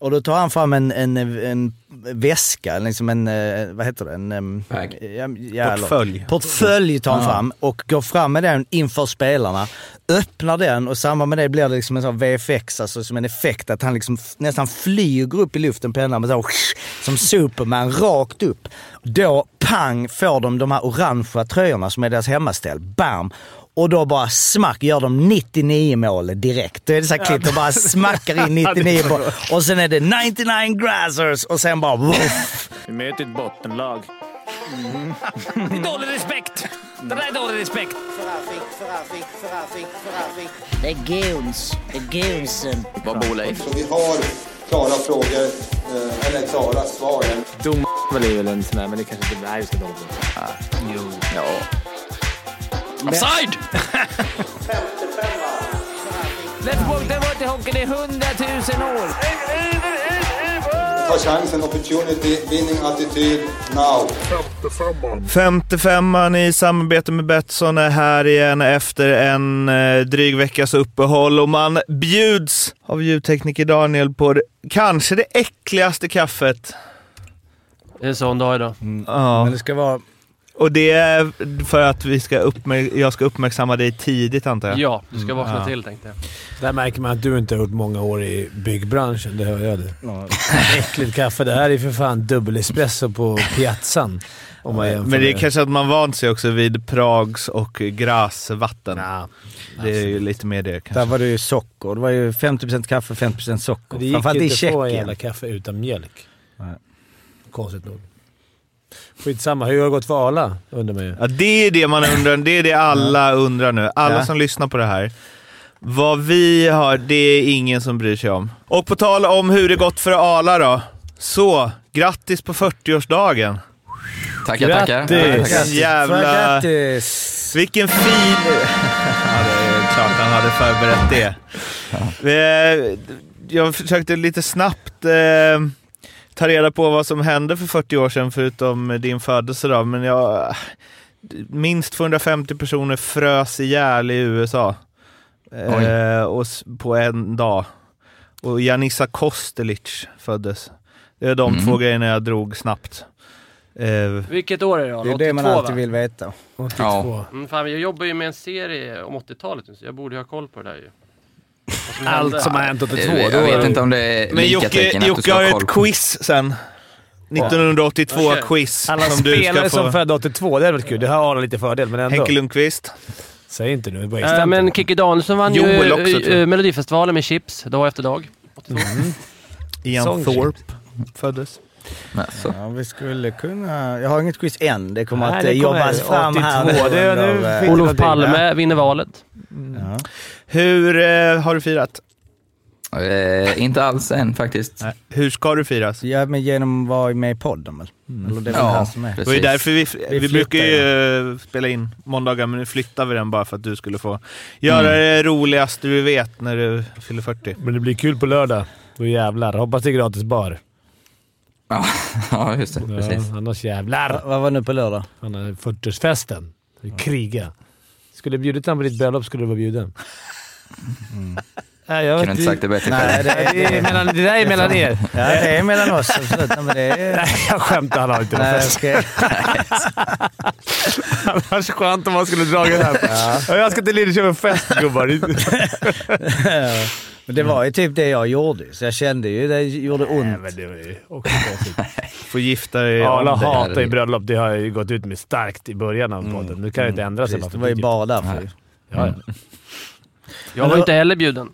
Och då tar han fram en, en, en väska, liksom en, eh, vad heter det? En, Bag. ja, Portfölj. Portfölj tar han fram och går fram med den inför spelarna. Öppnar den och i samband med det blir det liksom en sån VFX, alltså som en effekt att han liksom nästan flyger upp i luften på med så, som Superman rakt upp. Då pang får de de här orangea tröjorna som är deras hemmaställ. Bam! Och då bara smack gör de 99 mål direkt. Då är det så här klipp och bara smackar in 99 mål. Och sen är det 99 grassers och sen bara woof. Vi möter ett bottenlag. Det är dålig respekt! Det där är dålig respekt. Det är goons. Det är goonsen. Vad bor Leif? Så vi har klara frågor, eh, eller klara svar. Dom är väl en sån där, men det kanske inte... Nej, vi ska dom. Jo. Ja. Offside! Let's det var till hockey, det är hundratusen år. Ta chansen, opportunity, winning attityd, now. 55an i samarbete med Betsson är här igen efter en eh, dryg veckas uppehåll och man bjuds av ljudtekniker Daniel på det, kanske det äckligaste kaffet. Det är en sån dag idag. Ja. Men det ska vara... Och det är för att vi ska uppmär- jag ska uppmärksamma dig tidigt antar jag. Ja, du ska vakna Ja. till tänkte jag. Där märker man att du inte har gjort många år i byggbranschen. Det hör jag det. Äckligt kaffe. Det här är för fan dubbel-espresso på piazzan. Om man jämför Men det är med- kanske att man vant sig också vid Prags och Grasvatten. Ja, det är ju lite mer det Där kanske. var det ju socker. Det var ju 50% kaffe, 50% socker. Det gick Framförallt inte att få jävla kaffe utan mjölk. Nej. Konstigt nog. Skitsamma. Hur har det gått för Arla, undrar man ju. Ja, det är det man undrar. Det är det alla undrar nu. Alla Ja. som lyssnar på det här. Vad vi har, det är ingen som bryr sig om. Och på tal om hur det gått för Arla då. Så, grattis på 40-årsdagen. Tackar, tackar. Grattis. Tackar. Jävla- Grattis! Vilken fin... Ja, det är klart han hade förberett det. Eh, Jag försökte lite snabbt eh, ta reda på vad som hände för 40 år sedan, förutom din födelsedag. Men jag... Minst 250 personer frös ihjäl i USA. Eh, och på en dag. Och Janissa Kostelic föddes. Det är de Mm. två grejerna jag drog snabbt. Eh, Vilket år är det då? Det är det man 82 alltid va? vill veta. 82. Ja. Mm, fan, jag jobbar ju med en serie om 80-talet nu, så jag borde ju ha koll på det där ju. Allt som har hänt 82. Jag vet är- inte om det är Men lika Jocke, du Jocke ska har ett quiz sen. 1982 Okej. quiz Alla som du ska spelare som födda 82, det har Arla lite fördel, men ändå. Henke Lundqvist. Säg inte nu. Äh, men Kikki Danielsson vann Joel ju också, äh, äh, Melodifestivalen med Chips, dag efter dag. 82. Ian Thorpe föddes. Alltså. Ja, vi skulle kunna... Jag har inget quiz än. Det kommer Nej, att det kommer jobbas fram här 82. Det är nu eh, Olof Palme vinner valet. ja. Hur eh, har du firat? Eh, inte alls än faktiskt. Nej. Hur ska du firas? ja, men genom att vara med i podden väl? Eller det är väl Ja, här som är. Det precis. därför vi, vi, Vi brukar ju eh, spela in måndagar, men nu flyttar vi den bara för att du skulle få göra Mm. det roligaste du vet när du fyller 40. Men det blir kul på lördag. Då jävlar. Hoppas det är gratis bar. Ja, ja, just det. Precis. Ja, annars jävlar. Vad var nu på lördag? Han har 40-årsfesten. Kriga. Skulle jag bjudit honom på ditt bröllop skulle du vara bjuden. Nej, jag Kunde inte sagt det bättre Nej, själv. det, Nej, det, är mellan, det där är mellan er. Ja, det är mellan oss absolut. Nej, men det är... Nej, jag skämtar. Han har inte Nej, ska... Annars skönt om man skulle dra det här. Ja. Jag ska till Lidköping fest gubbar. Men det var ju typ det jag gjorde, så jag kände ju det gjorde Nej, ont. men det var ju också. Får gifta dig Alla hatar ju bröllop. Det har jag ju gått ut med starkt i början av podden. Nu kan jag inte ändra sig. Precis, bara det var ju bara därför. Ja, ja. Jag var inte heller bjuden.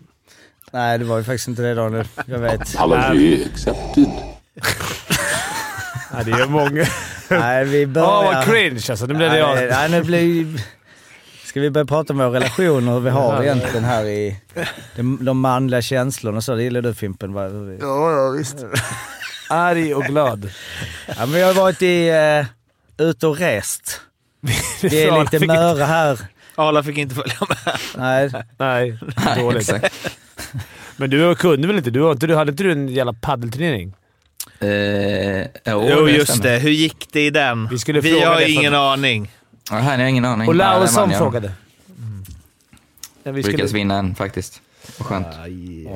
Nej, det var ju faktiskt inte det Daniel. Jag vet. Nej, det är många. Nej, vi Åh, börjar... vad cringe alltså. Nu blev det Nej, jag. nej, nu blir... Ska vi börja prata om vår relation och hur vi har egentligen här i... De, de manliga känslorna och så. Det gillar du Fimpen? va? Vi- Ja, ja, visst. Arg och glad. Ja, men jag har varit i, uh, ute och rest. Det är lite möra här. Arla fick inte följa med. Nej, Nej, Nej, dåligt. exakt. Men du kunde väl inte? Du, du hade inte du en jävla paddelturnering? Eh, jo, Jo, just stämmer. det. Hur gick det i den? Vi skulle Vi fråga har det ingen för- aning. Ja, här har jag ingen aning. Och jag. frågade. Ja, vi Lyckades skulle, vinna en faktiskt. Vad skönt.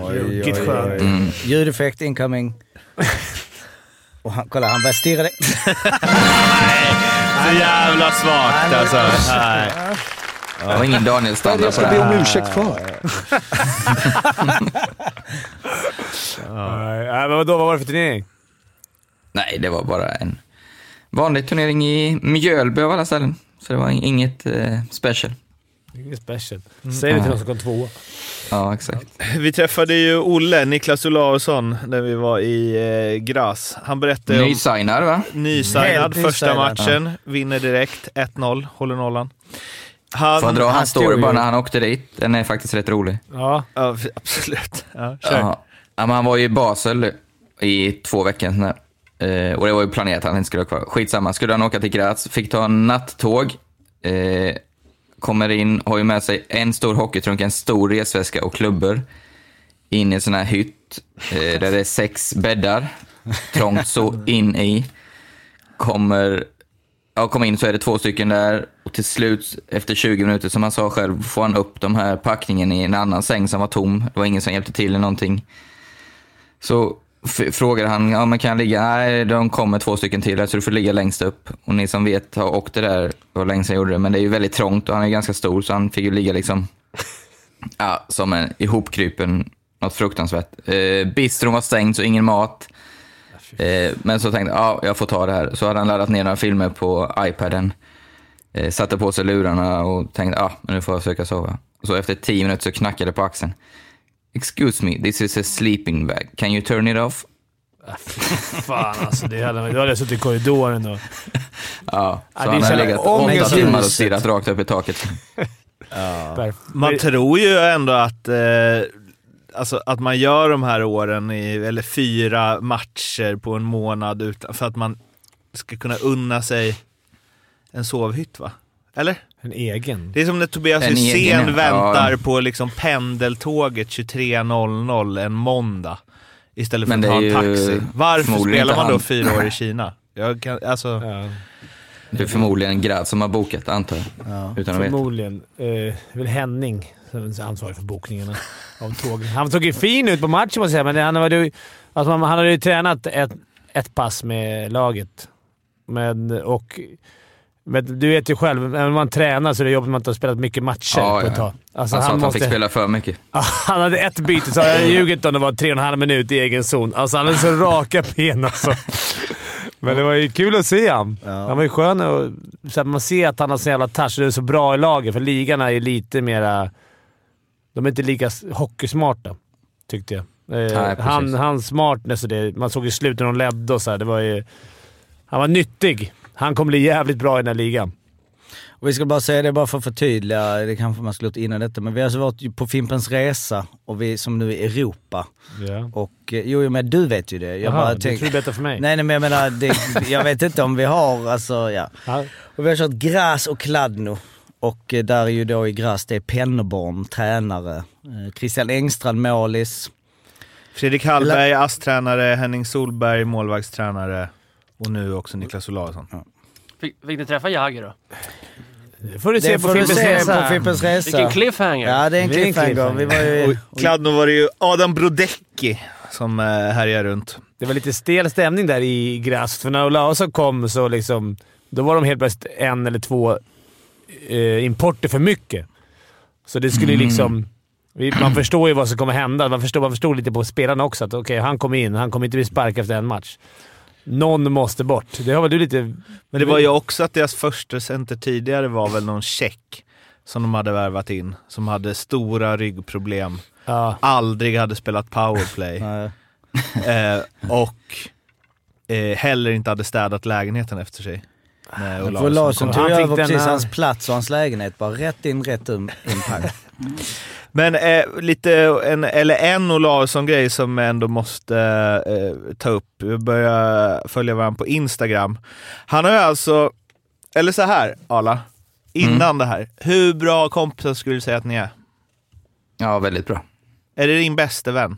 Ruggigt skönt. Mm. Ljudeffekt incoming. Och han, kolla, han börjar stirra dig. Så jävla svagt alltså. Nej. Det var ingen Daniel-standard på det här. ursäkt för. Nej, men vadå, vad var det för turnering? Nej, det var bara en vanlig turnering i Mjölby av alla ställen. Så det var inget eh, special. Inget special. Säg det till de som kom tvåa. Ja, exakt. Vi träffade ju Olle, Niklas Olausson, när vi var i eh, Gras. Han berättade om Nysignad va? nysignad första matchen. Vinner direkt, 1-0, håller nollan. Han, Får jag dra han hans story bara när han åkte dit? Den är faktiskt rätt rolig. Ja. Ja, absolut. Ja, kör. Ja. Men han var ju i Basel i två veckor. sån där. Eh, och det var ju planerat att han inte skulle vara kvar. Skitsamma, skulle han åka till Graz, fick ta en nattåg. Eh, kommer in, har ju med sig en stor hockeytrunk, en stor resväska och klubbor. In i en sån här hytt eh, där det är sex bäddar. Trångt så in i. Kommer, jag kom in så är det två stycken där och till slut efter 20 minuter som han sa själv får han upp de här packningen i en annan säng som var tom. Det var ingen som hjälpte till eller någonting. Så frågade han, ja men kan jag ligga? Nej, de kommer två stycken till här, så du får ligga längst upp. Och ni som vet har åkt det där, det var länge sedan jag gjorde det, men det är ju väldigt trångt och han är ganska stor så han fick ju ligga liksom, ja, som en ihopkrypen, något fruktansvärt. Eh, bistron var stängd så ingen mat. Eh, men så tänkte jag, ja jag får ta det här. Så hade han laddat ner några filmer på iPaden. Eh, satte på sig lurarna och tänkte, ja men nu får jag försöka sova. Så efter tio minuter så knackade det på axeln. Excuse me, this is a sleeping bag. Can you turn it off? Fan alltså, det hade, då hade jag suttit i korridoren och... Ja, så Ja, han jävla legat åtta timmar och stirrat rakt upp i taket. Perf- Man tror ju ändå att, eh, alltså, att man gör de här åren, i, eller fyra matcher på en månad, utan, för att man ska kunna unna sig en sovhytt va? Eller? En egen. Det är som när Tobias En Hysén egen, ja. väntar på liksom pendeltåget 23.00 en måndag istället för Men att ta en taxi. Varför förmodligen spelar man då han. fyra år i Kina? Jag kan, alltså, Ja, Det är förmodligen Grad som har bokat, antar jag. Utan att veta. förmodligen. Eh, det är väl Henning som är ansvarig för bokningarna av tåg. Han såg ju fin ut på matchen måste jag säga, men han, hade ju, alltså, han hade ju tränat ett, ett pass med laget. Men, och, men du vet ju själv, när man tränar så är det jobbigt att man inte har spelat mycket matcher Ja, på ja. ett tag. Alltså, Han sa han, att han måste, fick spela för mycket. Ja, han hade ett byte, så jag ljugit om det var tre och en halv minut i egen zon. Alltså han hade så raka ben alltså. Men det var ju kul att se han. Han var ju skön och så att man ser att han har så jävla touch det är så bra i laget, för ligarna är lite mera... De är inte lika hockeysmarta, tyckte jag. Eh, Nej, han, hans smartness och det. Man såg i slutet när de ledde och så här, Det var ju... Han var nyttig. Han kommer bli jävligt bra i den här ligan. Och vi ska bara säga det bara för att förtydliga, det kanske man skulle gjort innan detta, men vi har alltså varit på Fimpens Resa och vi som nu är i Europa. Ja. Och eh, jo, men du vet ju det. Jag Jaha, bara tänk- du berättar för mig. Nej, nej men jag menar, det, jag vet inte om vi har, alltså ja. Och vi har kört Gras och Kladno. Och eh, där är ju då i Gras, det är Pennerborn, tränare. Eh, Christian Engstrand, målis. Fredrik Hallberg, ASS-tränare, Henning Solberg, målvaktstränare och nu också Niklas Olausson. Fick, fick ni träffa Jagger då? Det får du se Det på får du Fimpens se Resa. på Fimpens Resa. Vilken cliffhanger! Ja, det är en cliffhanger. Vi var ju... Och Kladno var det ju Adam Brodecki som eh, härjar runt. Det var lite stel stämning där i Gräs, för när Olausson kom så liksom, då var de helt plötsligt en eller två eh, importer för mycket. Så det skulle ju liksom... Man förstår ju vad som kommer hända. Man förstår, man förstod lite på spelarna också att okej, han kom in. Han kommer inte bli sparkad efter en match. Någon måste bort. Det har väl du lite... Men det var ju också att deras första center tidigare var väl någon tjeck som de hade värvat in, som hade stora ryggproblem, Ja. aldrig hade spelat powerplay eh, och eh, heller inte hade städat lägenheten efter sig. Olausson Larsson kom. tog Han fick över precis denna- hans plats och hans lägenhet. Bara rätt in, rätt um, in, pang. Men eh, lite, en, eller en Olausson-grej som ändå måste eh, ta upp. Vi börjar följa varandra på Instagram. Han har ju alltså, eller så här Arla, innan det här. Hur bra kompisar skulle du säga att ni är? Ja, väldigt bra. Är det din bästa vän?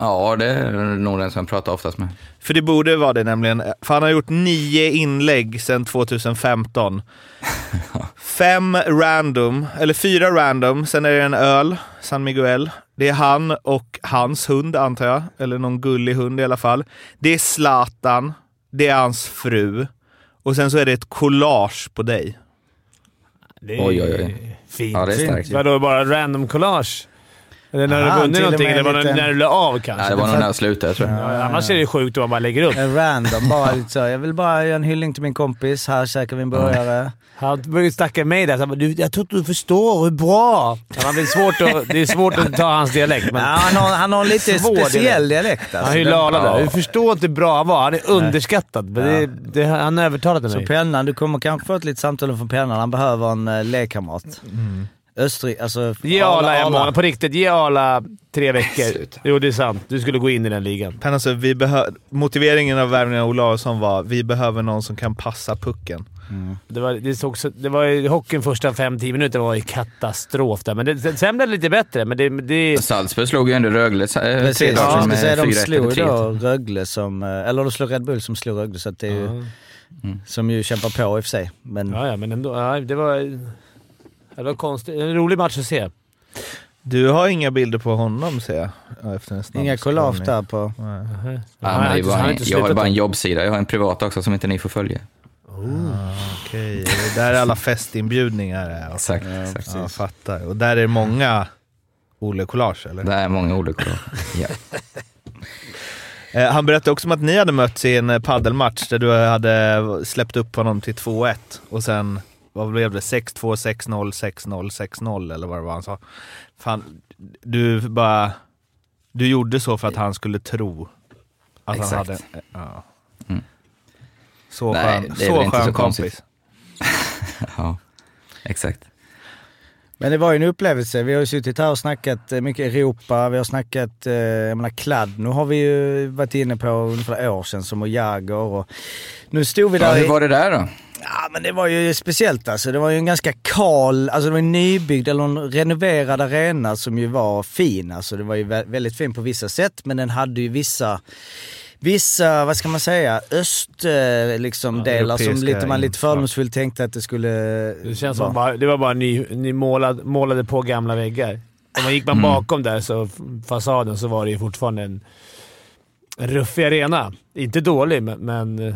Ja, det är nog den som jag pratar oftast med. För det borde vara det nämligen. För han har gjort nio inlägg sedan 2015. Fem random, eller fyra random, sen är det en öl, San Miguel. Det är han och hans hund antar jag, eller någon gullig hund i alla fall. Det är Zlatan, det är hans fru och sen så är det ett collage på dig. Det är Oj, oj, oj. fint. Ja, det är starkt. Vadå, bara random collage? Eller när Aha, du vunnit någonting, eller var när du la av kanske? Nej, det var nog när jag slutade tror jag. Ja, annars är det sjukt om man bara lägger upp. En random, bara lite så. Jag vill bara göra en hyllning till min kompis. Här käkar vi en burgare. Han började snacka med mig där. Så han bara, du, jag tror inte du förstår hur bra... Han det, är svårt att, det är svårt att ta hans dialekt, men Ja, han, har, han har en lite Svår speciell dialekt. Alltså. han hyllade Arla där. Ja. Du förstår inte hur bra han var. Han är underskattad. Men det, det, han övertalade Så mig. pennan, du kommer kanske få ett litet samtal från pennan. Han behöver en uh, lekkamrat. Österrike, alltså... Ge Arla en månad. På riktigt, ge Arla tre veckor. Sluta. Jo, det är sant. Du skulle gå in i den ligan. Men alltså, vi behö- motiveringen av värvningen av Olausson var vi behöver någon som kan passa pucken. Det var, det såg så, det var ju, hockeyn första 5-10 minuter var ju katastrof där, men det, sen blev det lite bättre. Men det, det, Salzburg slog ju ändå Rögle eh, tre Precis, dagar ja, jag ska säga, med de 4-1 slog då 3-1. Rögle som... eh, Eller de slog Red Bull som slog Rögle, så att det är ju... Som ju kämpar på i och för sig. Men ja, ja, men ändå. Ja, det var... Det var konstigt. En rolig match att se. Du har inga bilder på honom ser jag. ja, Efter en snabb inga collage där på... Nej. Han Ja, men det har inte- bara han inte jag har bara en jobbsida. Jag har en privat också som inte ni får följa. Okej, det där är alla festinbjudningar. är. Exakt. exakt. Ja, jag fattar. Och där är många Ole Collage, eller? Det är många olika. Ja. Eh, han berättade också om att ni hade mötts i en paddelmatch där du hade släppt upp honom till 2-1 och sen, vad blev det? 6-2, 6-0, 6-0, 6-0 eller vad det var han sa. Fan, du bara... Du gjorde så för att han skulle tro att han Exakt. hade... eh, Ja. Mm. Så Nej, skön, det är väl så skön så kompis. ja, exakt. Men det var ju en upplevelse. Vi har ju suttit här och snackat eh, mycket Europa, vi har snackat, eh, jag menar Kladd. Nu har vi ju varit inne på ungefär år sedan som och Jagger och nu stod vi Ja, där hur i- var det där då? Ja men det var ju speciellt alltså. Det var ju en ganska kal, alltså det var en nybyggd eller en renoverad arena som ju var fin. Alltså det var ju vä- väldigt fin på vissa sätt men den hade ju vissa Vissa, vad ska man säga, öst eh, liksom delar som lite, man lite fördomsfullt tänkte att det skulle Det känns vara. som bara, det var bara ny, ny målad, målade på gamla väggar. Om man gick man bakom där, så fasaden, så var det ju fortfarande en ruffig arena. Inte dålig, men, men eh,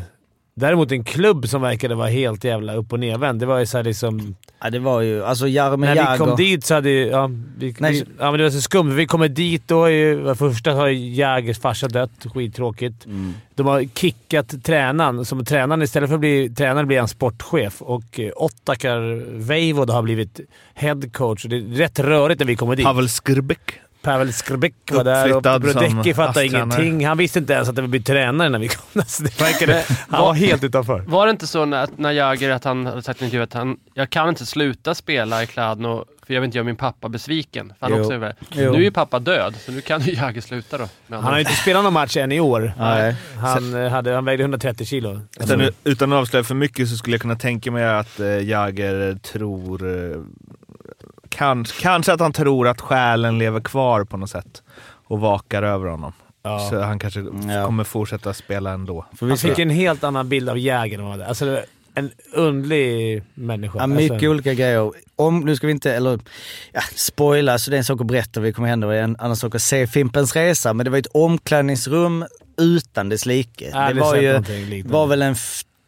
däremot en klubb som verkade vara helt jävla upp och nervänd. Det var ju så här liksom... Ja det var ju, alltså Jaromir När vi kom dit så hade ju... Ja, vi, Nej, vi, så- ja, men det var så skumt. Vi kommer dit då. Är ju, första har ju Jägers farsa dött. Skittråkigt. Mm. De har kickat tränaren. Som tränaren istället för att bli tränare blir han sportchef. Och eh, Ottakar Veivod har blivit head coach. Och Det är rätt rörigt när vi kommer dit. Pavel Skrbek. Pavel Skrbek var där och Brodecki fattade ingenting. Han visste inte ens att det var tränare när vi kom. Alltså, det verkade, han var helt utanför. Var det inte så när, när Jagger att han hade sagt i intervju att han, jag kan inte sluta spela i Kladno för jag vill inte göra min pappa besviken. För han Jo. också är Jo. nu är ju pappa död, så nu kan ju Jagger sluta då. Han har ju inte spelat någon match än i år. Nej. Han, eh, hade, han vägde 130 kilo. Utan, utan att avslöja för mycket så skulle jag kunna tänka mig att eh, Jagger tror... Kanske, kanske att han tror att själen lever kvar på något sätt och vakar över honom. Ja. Så han kanske Ja. kommer fortsätta spela ändå. För vi fick en helt annan bild av Jäger hade. Alltså, en underlig människa. Ja, mycket alltså, olika grejer. Om, nu ska vi inte, eller ja, spoila, så det är en sak att berätta vad det kommer hända och en annan sak att se Fimpens Resa. Men det var ett omklädningsrum utan dess like. Har det var ju, var väl en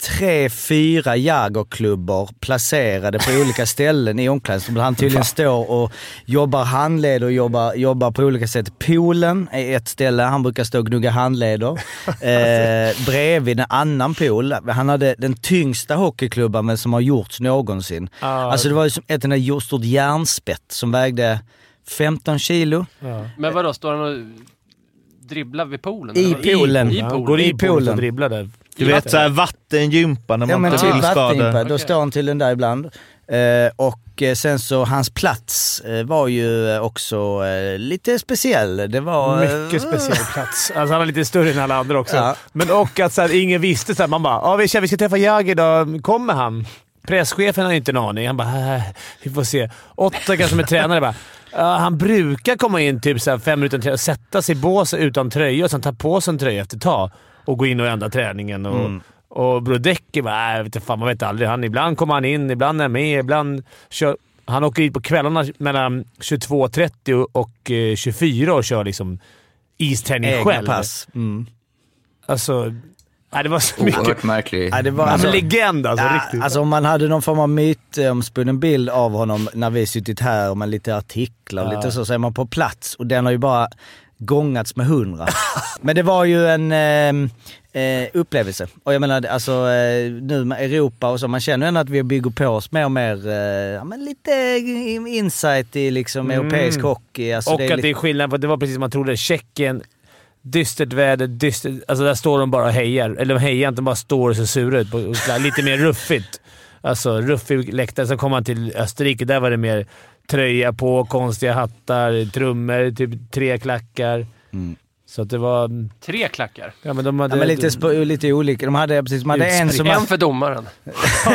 tre, fyra Jaggerklubbor placerade på olika ställen i omklädningsrummet. Han tydligen står och jobbar handled och jobbar, jobbar på olika sätt. Poolen är ett ställe, han brukar stå och gnugga handleder. Eh, bredvid en annan pool. Han hade den tyngsta hockeyklubban som har gjorts någonsin. Ja. Alltså det var ju som ett enda stort järnspett som vägde 15 kilo. ja. Men vadå, står han och dribblar vid poolen? I poolen. I, i poolen? går I poolen. och dribblar där. Du vet såhär vattengympa när man Ja men inte typ vill skada. vattengympa, då står han tydligen där ibland. Eh, och eh, sen så hans plats eh, var ju eh, också eh, lite speciell. Det var... eh, Mycket speciell plats. Alltså han var lite större än alla andra också. Ja. Men och att så här, ingen visste. Så här, man bara ja, vi, ska, vi ska träffa Jagger idag. Kommer han? Presschefen har inte en aning. Han bara äh, vi får se. Ottaka som är tränare bara ja, han brukar komma in typ så fem minuter och sätta sig i båset utan tröja och sen ta på sig en tröja efter ett tag och gå in och ändra träningen. Och, Mm. Och Brodecki bara, äh, vet fan, man vet aldrig. Han, ibland kommer han in, ibland är han med, ibland kör... Han åker dit på kvällarna mellan 22.30 och eh, 24 och kör liksom isträning Egna själv. pass. Mm. Alltså... Nej, det var så mycket... Oerhört märklig. Ja, det var, Alltså, alltså, legend alltså, ja, riktigt. alltså om man hade någon form av mytomspunnen bild av honom när vi suttit här med lite artiklar och Ja. lite så, så är man på plats och den har ju bara gångats med hundra. Men det var ju en eh, eh, upplevelse. Och jag menar, alltså eh, nu med Europa och så, man känner ändå att vi bygger på oss mer och mer, eh, ja, men lite insight i liksom Mm. europeisk hockey. Alltså, och det att det är skillnad, för det var precis som man trodde. Tjeckien, dystert väder, dystert... Alltså där står de bara och hejar. Eller de hejar inte, de bara står och ser sura ut. Lite mer ruffigt. Alltså ruffig läktare. Sen kom man till Österrike. Där var det mer tröja på, konstiga hattar, trummor, typ tre klackar. Mm. Så att det var... Tre klackar. Ja, men de hade... Ja, men lite, sp- lite olika. De hade, precis, de hade en som... En för domaren.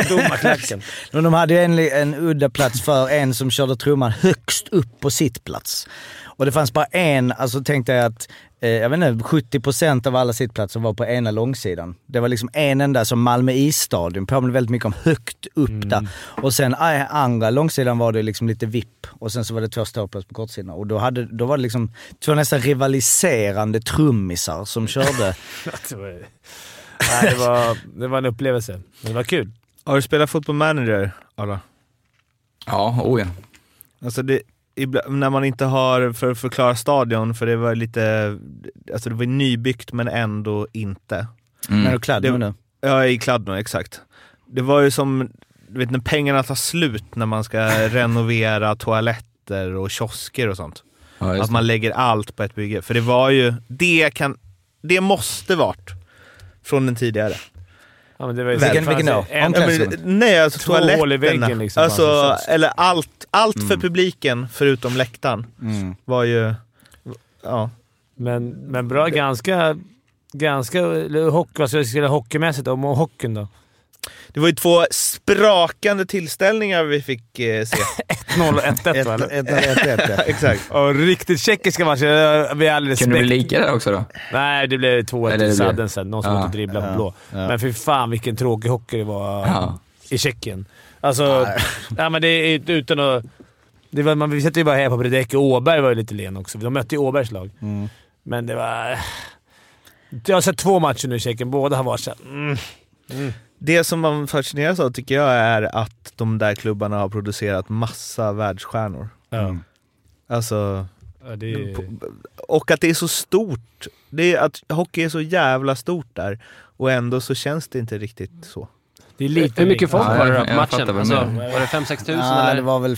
domarklacken. Men de hade ju en, en udda plats för en som körde trumman högst upp på sittplats. Och det fanns bara en, alltså tänkte jag att, jag vet inte, 70% av alla sittplatser var på ena långsidan. Det var liksom en enda som Malmö isstadion, påminner väldigt mycket om högt upp där. Och sen eh, andra långsidan var det liksom lite vipp och sen så var det två ståplatser på kortsidan. Och då, hade, då var det liksom två nästan rivaliserande trummisar som körde. det, var, nej, det, var, det var en upplevelse. Men det var kul. Har du spelat fotboll manager, alla? Ja, oh ja. Alltså det, när man inte har, för att förklara stadion, för det var lite, alltså det var nybyggt men ändå inte. Mm. När du kladd Det- nu. Ja, i Kladno, exakt. Det var ju som, du vet när pengarna tar slut när man ska renovera toaletter och kiosker och sånt. Ja, Att man lägger allt på ett bygge. För det var ju, det kan, det måste varit från den tidigare. Ja, men det var ju Vilken- vilken då? En, Ja, men, nej, alltså Två hål i toaletterna. väggen liksom, alltså, eller allt, allt för publiken förutom läktaren Mm. var ju, ja. Men, men bra, ganska... Ganska... Hockey, vad ska jag säga hockeymässigt om hockeyn då? Det var ju två sprakande tillställningar vi fick eh, se. 0-1-1 va? eller? Exakt. Och riktigt tjeckiska matcher. Vi all Kunde det bli respekt. lika där också då? Nej, det blev 2-1 Eller till det blev- sadden sen. Någon som Ja. åkte dribbla på Ja. blå. Ja. Men för fan vilken tråkig hockey det var Ja. i Tjeckien. Alltså, ja, men det är utan att... Det var, man, vi sätter ju bara här på Bredäck. Åberg var ju lite len också. De mötte ju Åbergs lag. Mm. Men det var... Jag har sett två matcher nu i Tjeckien. Båda har varit såhär... Mm. Det som man fascineras av tycker jag är att de där klubbarna har producerat massa världsstjärnor. Ja. Alltså, Ja, det är... och att det är så stort. Det är att hockey är så jävla stort där och ändå så känns det inte riktigt så. Det är lite Hur mycket folk var det på matchen? Alltså, var det 5-6 tusen Ja, eller? det var väl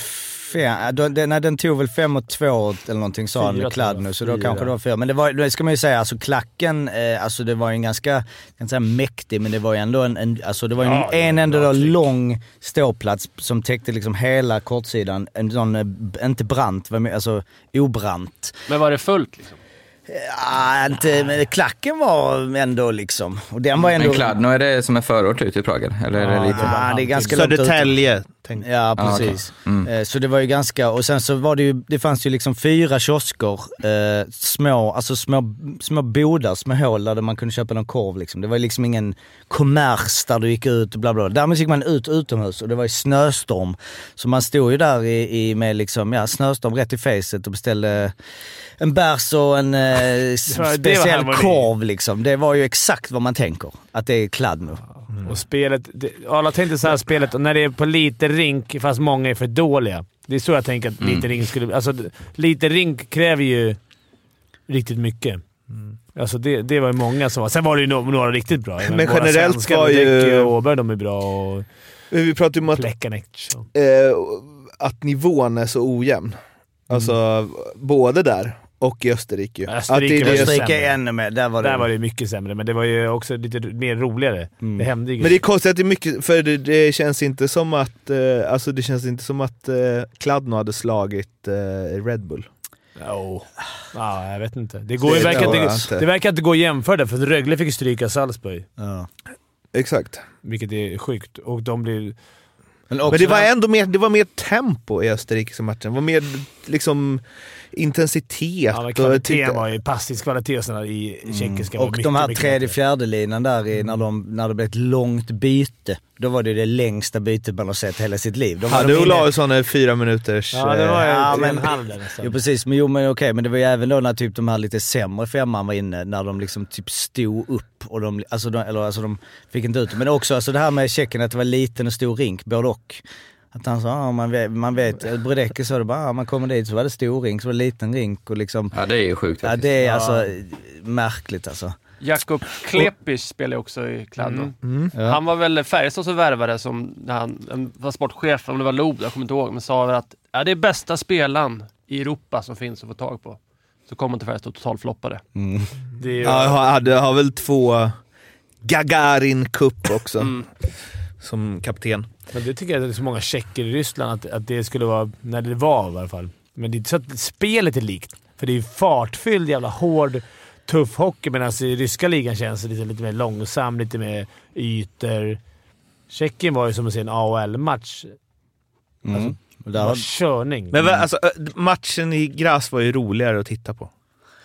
fem, ja, då- den, nej, den tog väl fem och två eller någonting sa han kladd nu, så då fyra. kanske det var fyra. Men det var, det ska man ju säga, alltså klacken, eh, alltså det var ju en ganska, jag kan säga mäktig, men det var ju ändå en, en alltså det var ju Ja, var en enda lång ståplats som täckte liksom hela kortsidan. En sån, eh, inte brant, alltså obrant. Men var det fullt liksom? Ja, inte, men klacken var ändå liksom, och den var ändå... Men Kladno, är det som en förort ut i Prag eller? Är det lite? Ja, det är ganska. Södertälje. Tänk. Ja, Ah, okej. precis. Mm. Eh, Så det var ju ganska, och sen så var det ju, det fanns ju liksom fyra kiosker, eh, små, alltså små, små bodar, små hål där man kunde köpa någon korv liksom. Det var liksom ingen kommers där du gick ut och bla bla. Däremot gick man ut utomhus och det var ju snöstorm. Så man stod ju där i, i med liksom, ja, snöstorm rätt i facet och beställde en bärs och en eh, speciell korv liksom. Det var ju exakt vad man tänker, att det är Kladno. Och spelet... det- Alla tänkte så här spelet, och när det är på lite rink, fast många är för dåliga. Det är så jag tänker att Mm. lite rink skulle... Alltså, lite rink kräver ju riktigt mycket. Alltså det, det var ju många som var... Sen var det ju no- några riktigt bra. Men våra generellt var ju- och Åberg, de är bra. Och Vi pratade ju om att, eh, att nivån är så ojämn. Alltså både där och i Österrike. ju. Österrike att det det. Österrike är ännu mer, där var det... Där var det mycket sämre, men det var ju också lite mer roligare. Mm. Det hände ju men det är konstigt att det är mycket, för det, det känns inte som att, eh, alltså det känns inte som att eh, Kladno hade slagit eh, Red Bull. Oh. Ja, jag vet inte. Det, går Det verkar, jag inte, det verkar inte gå att jämföra för Rögle fick stryka Salzburg. Ja. Exakt. Vilket är sjukt. Och de blir... Men, också Men det var ändå mer, det var mer tempo i Österrike som matchen. Det var mer liksom intensitet. Ja, kvaliteten tyckte- var ju passningskvalitet och sådana i tjeckiska var Och mycket, de här mycket tredje bättre. fjärde linan där i, när, de, när det blev ett långt byte. Då var det det längsta bytet man har sett hela sitt liv. Då var Hade de inne- Olausson fyra minuters... Ja, det var ju Ja, en men- halv. Jo precis, men, jo, men okej, men det var ju även då när typ de här lite sämre femman var inne, när de liksom typ stod upp och de, alltså de, eller alltså de fick inte ut. Men också alltså det här med Tjeckien, att det var liten och stor rink, både och. Att han sa, ja man vet, man vet Brodecki sa det bara, ja, man kommer dit så var det stor rink, så var det liten rink och liksom. Ja, det är ju sjukt Ja det är alltså märkligt alltså. Jakob Klepis spelar ju också i Kladno. Ja. Han var väl Färjestad som värvade som när han var sportchef, om det var Loob, jag kommer inte ihåg, men sa väl att ja, det är bästa spelaren i Europa som finns att få tag på. Så kom han till Färjestad och totalfloppade. Det ju, Ja, jag har- hade, har väl två Gagarin Cup också. Mm. Som kapten. Men det tycker jag att det är så många tjecker i Ryssland att, att det skulle vara, när det var i alla fall. Men det är inte så att spelet är likt. För det är ju fartfylld, jävla hård, tuff hockey. Medan i ryska ligan känns det lite, lite mer långsam, lite mer ytor. Tjeckien var ju som att se en AHL-match. Mm. Och Det där, var körning. Men alltså, matchen i Graz var ju roligare att titta på.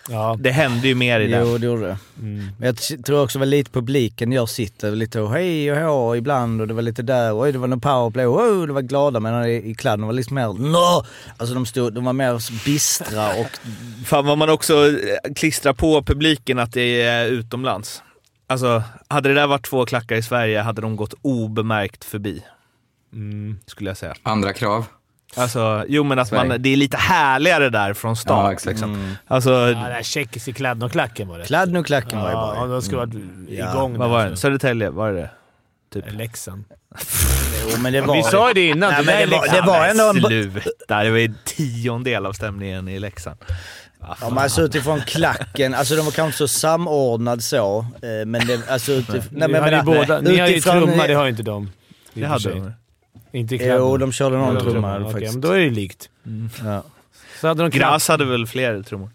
Ja. Det hände ju mer i den. jo det gjorde det. Mm. Men jag tror också det var lite publiken gör sitt. Lite hej och hå ibland och det var lite där, oj det var någon powerplay, oh, det var glada. Men i, i kladden var liksom mer no! Alltså de, stod, de var mer bistra och Fan vad man också eh, klistrar på publiken att det är utomlands. Alltså, hade det där varit två klackar i Sverige hade de gått obemärkt förbi. Mm. Skulle jag säga. Andra krav. Alltså, jo men att man, det är lite härligare där från start. Ja, exakt. liksom. Alltså, Ja, det här tjeckiska Kladno-klacken var det. Kladno-klacken var ju Ja, bra. de skulle varit Ja. igång vad var där, det? så. Södertälje, var det det? Typ. Leksand. Jo, men det Vi sa ju det innan. Nej, det, men där det är var- det var ändå en- Sluta, det var ju tiondel av stämningen i Leksand. Ah, Ja, men alltså utifrån klacken, alltså de var kanske inte så samordnad så. eh, Men det, alltså utifrån... Nej, men menar, båda, ni har ju utifrån- trumma, det har ju inte de. i Det hade de. Inte i. Jo, de körde någon trumma Okej, faktiskt. men då är det likt. Ja. Så hade de Graz hade väl fler trummor?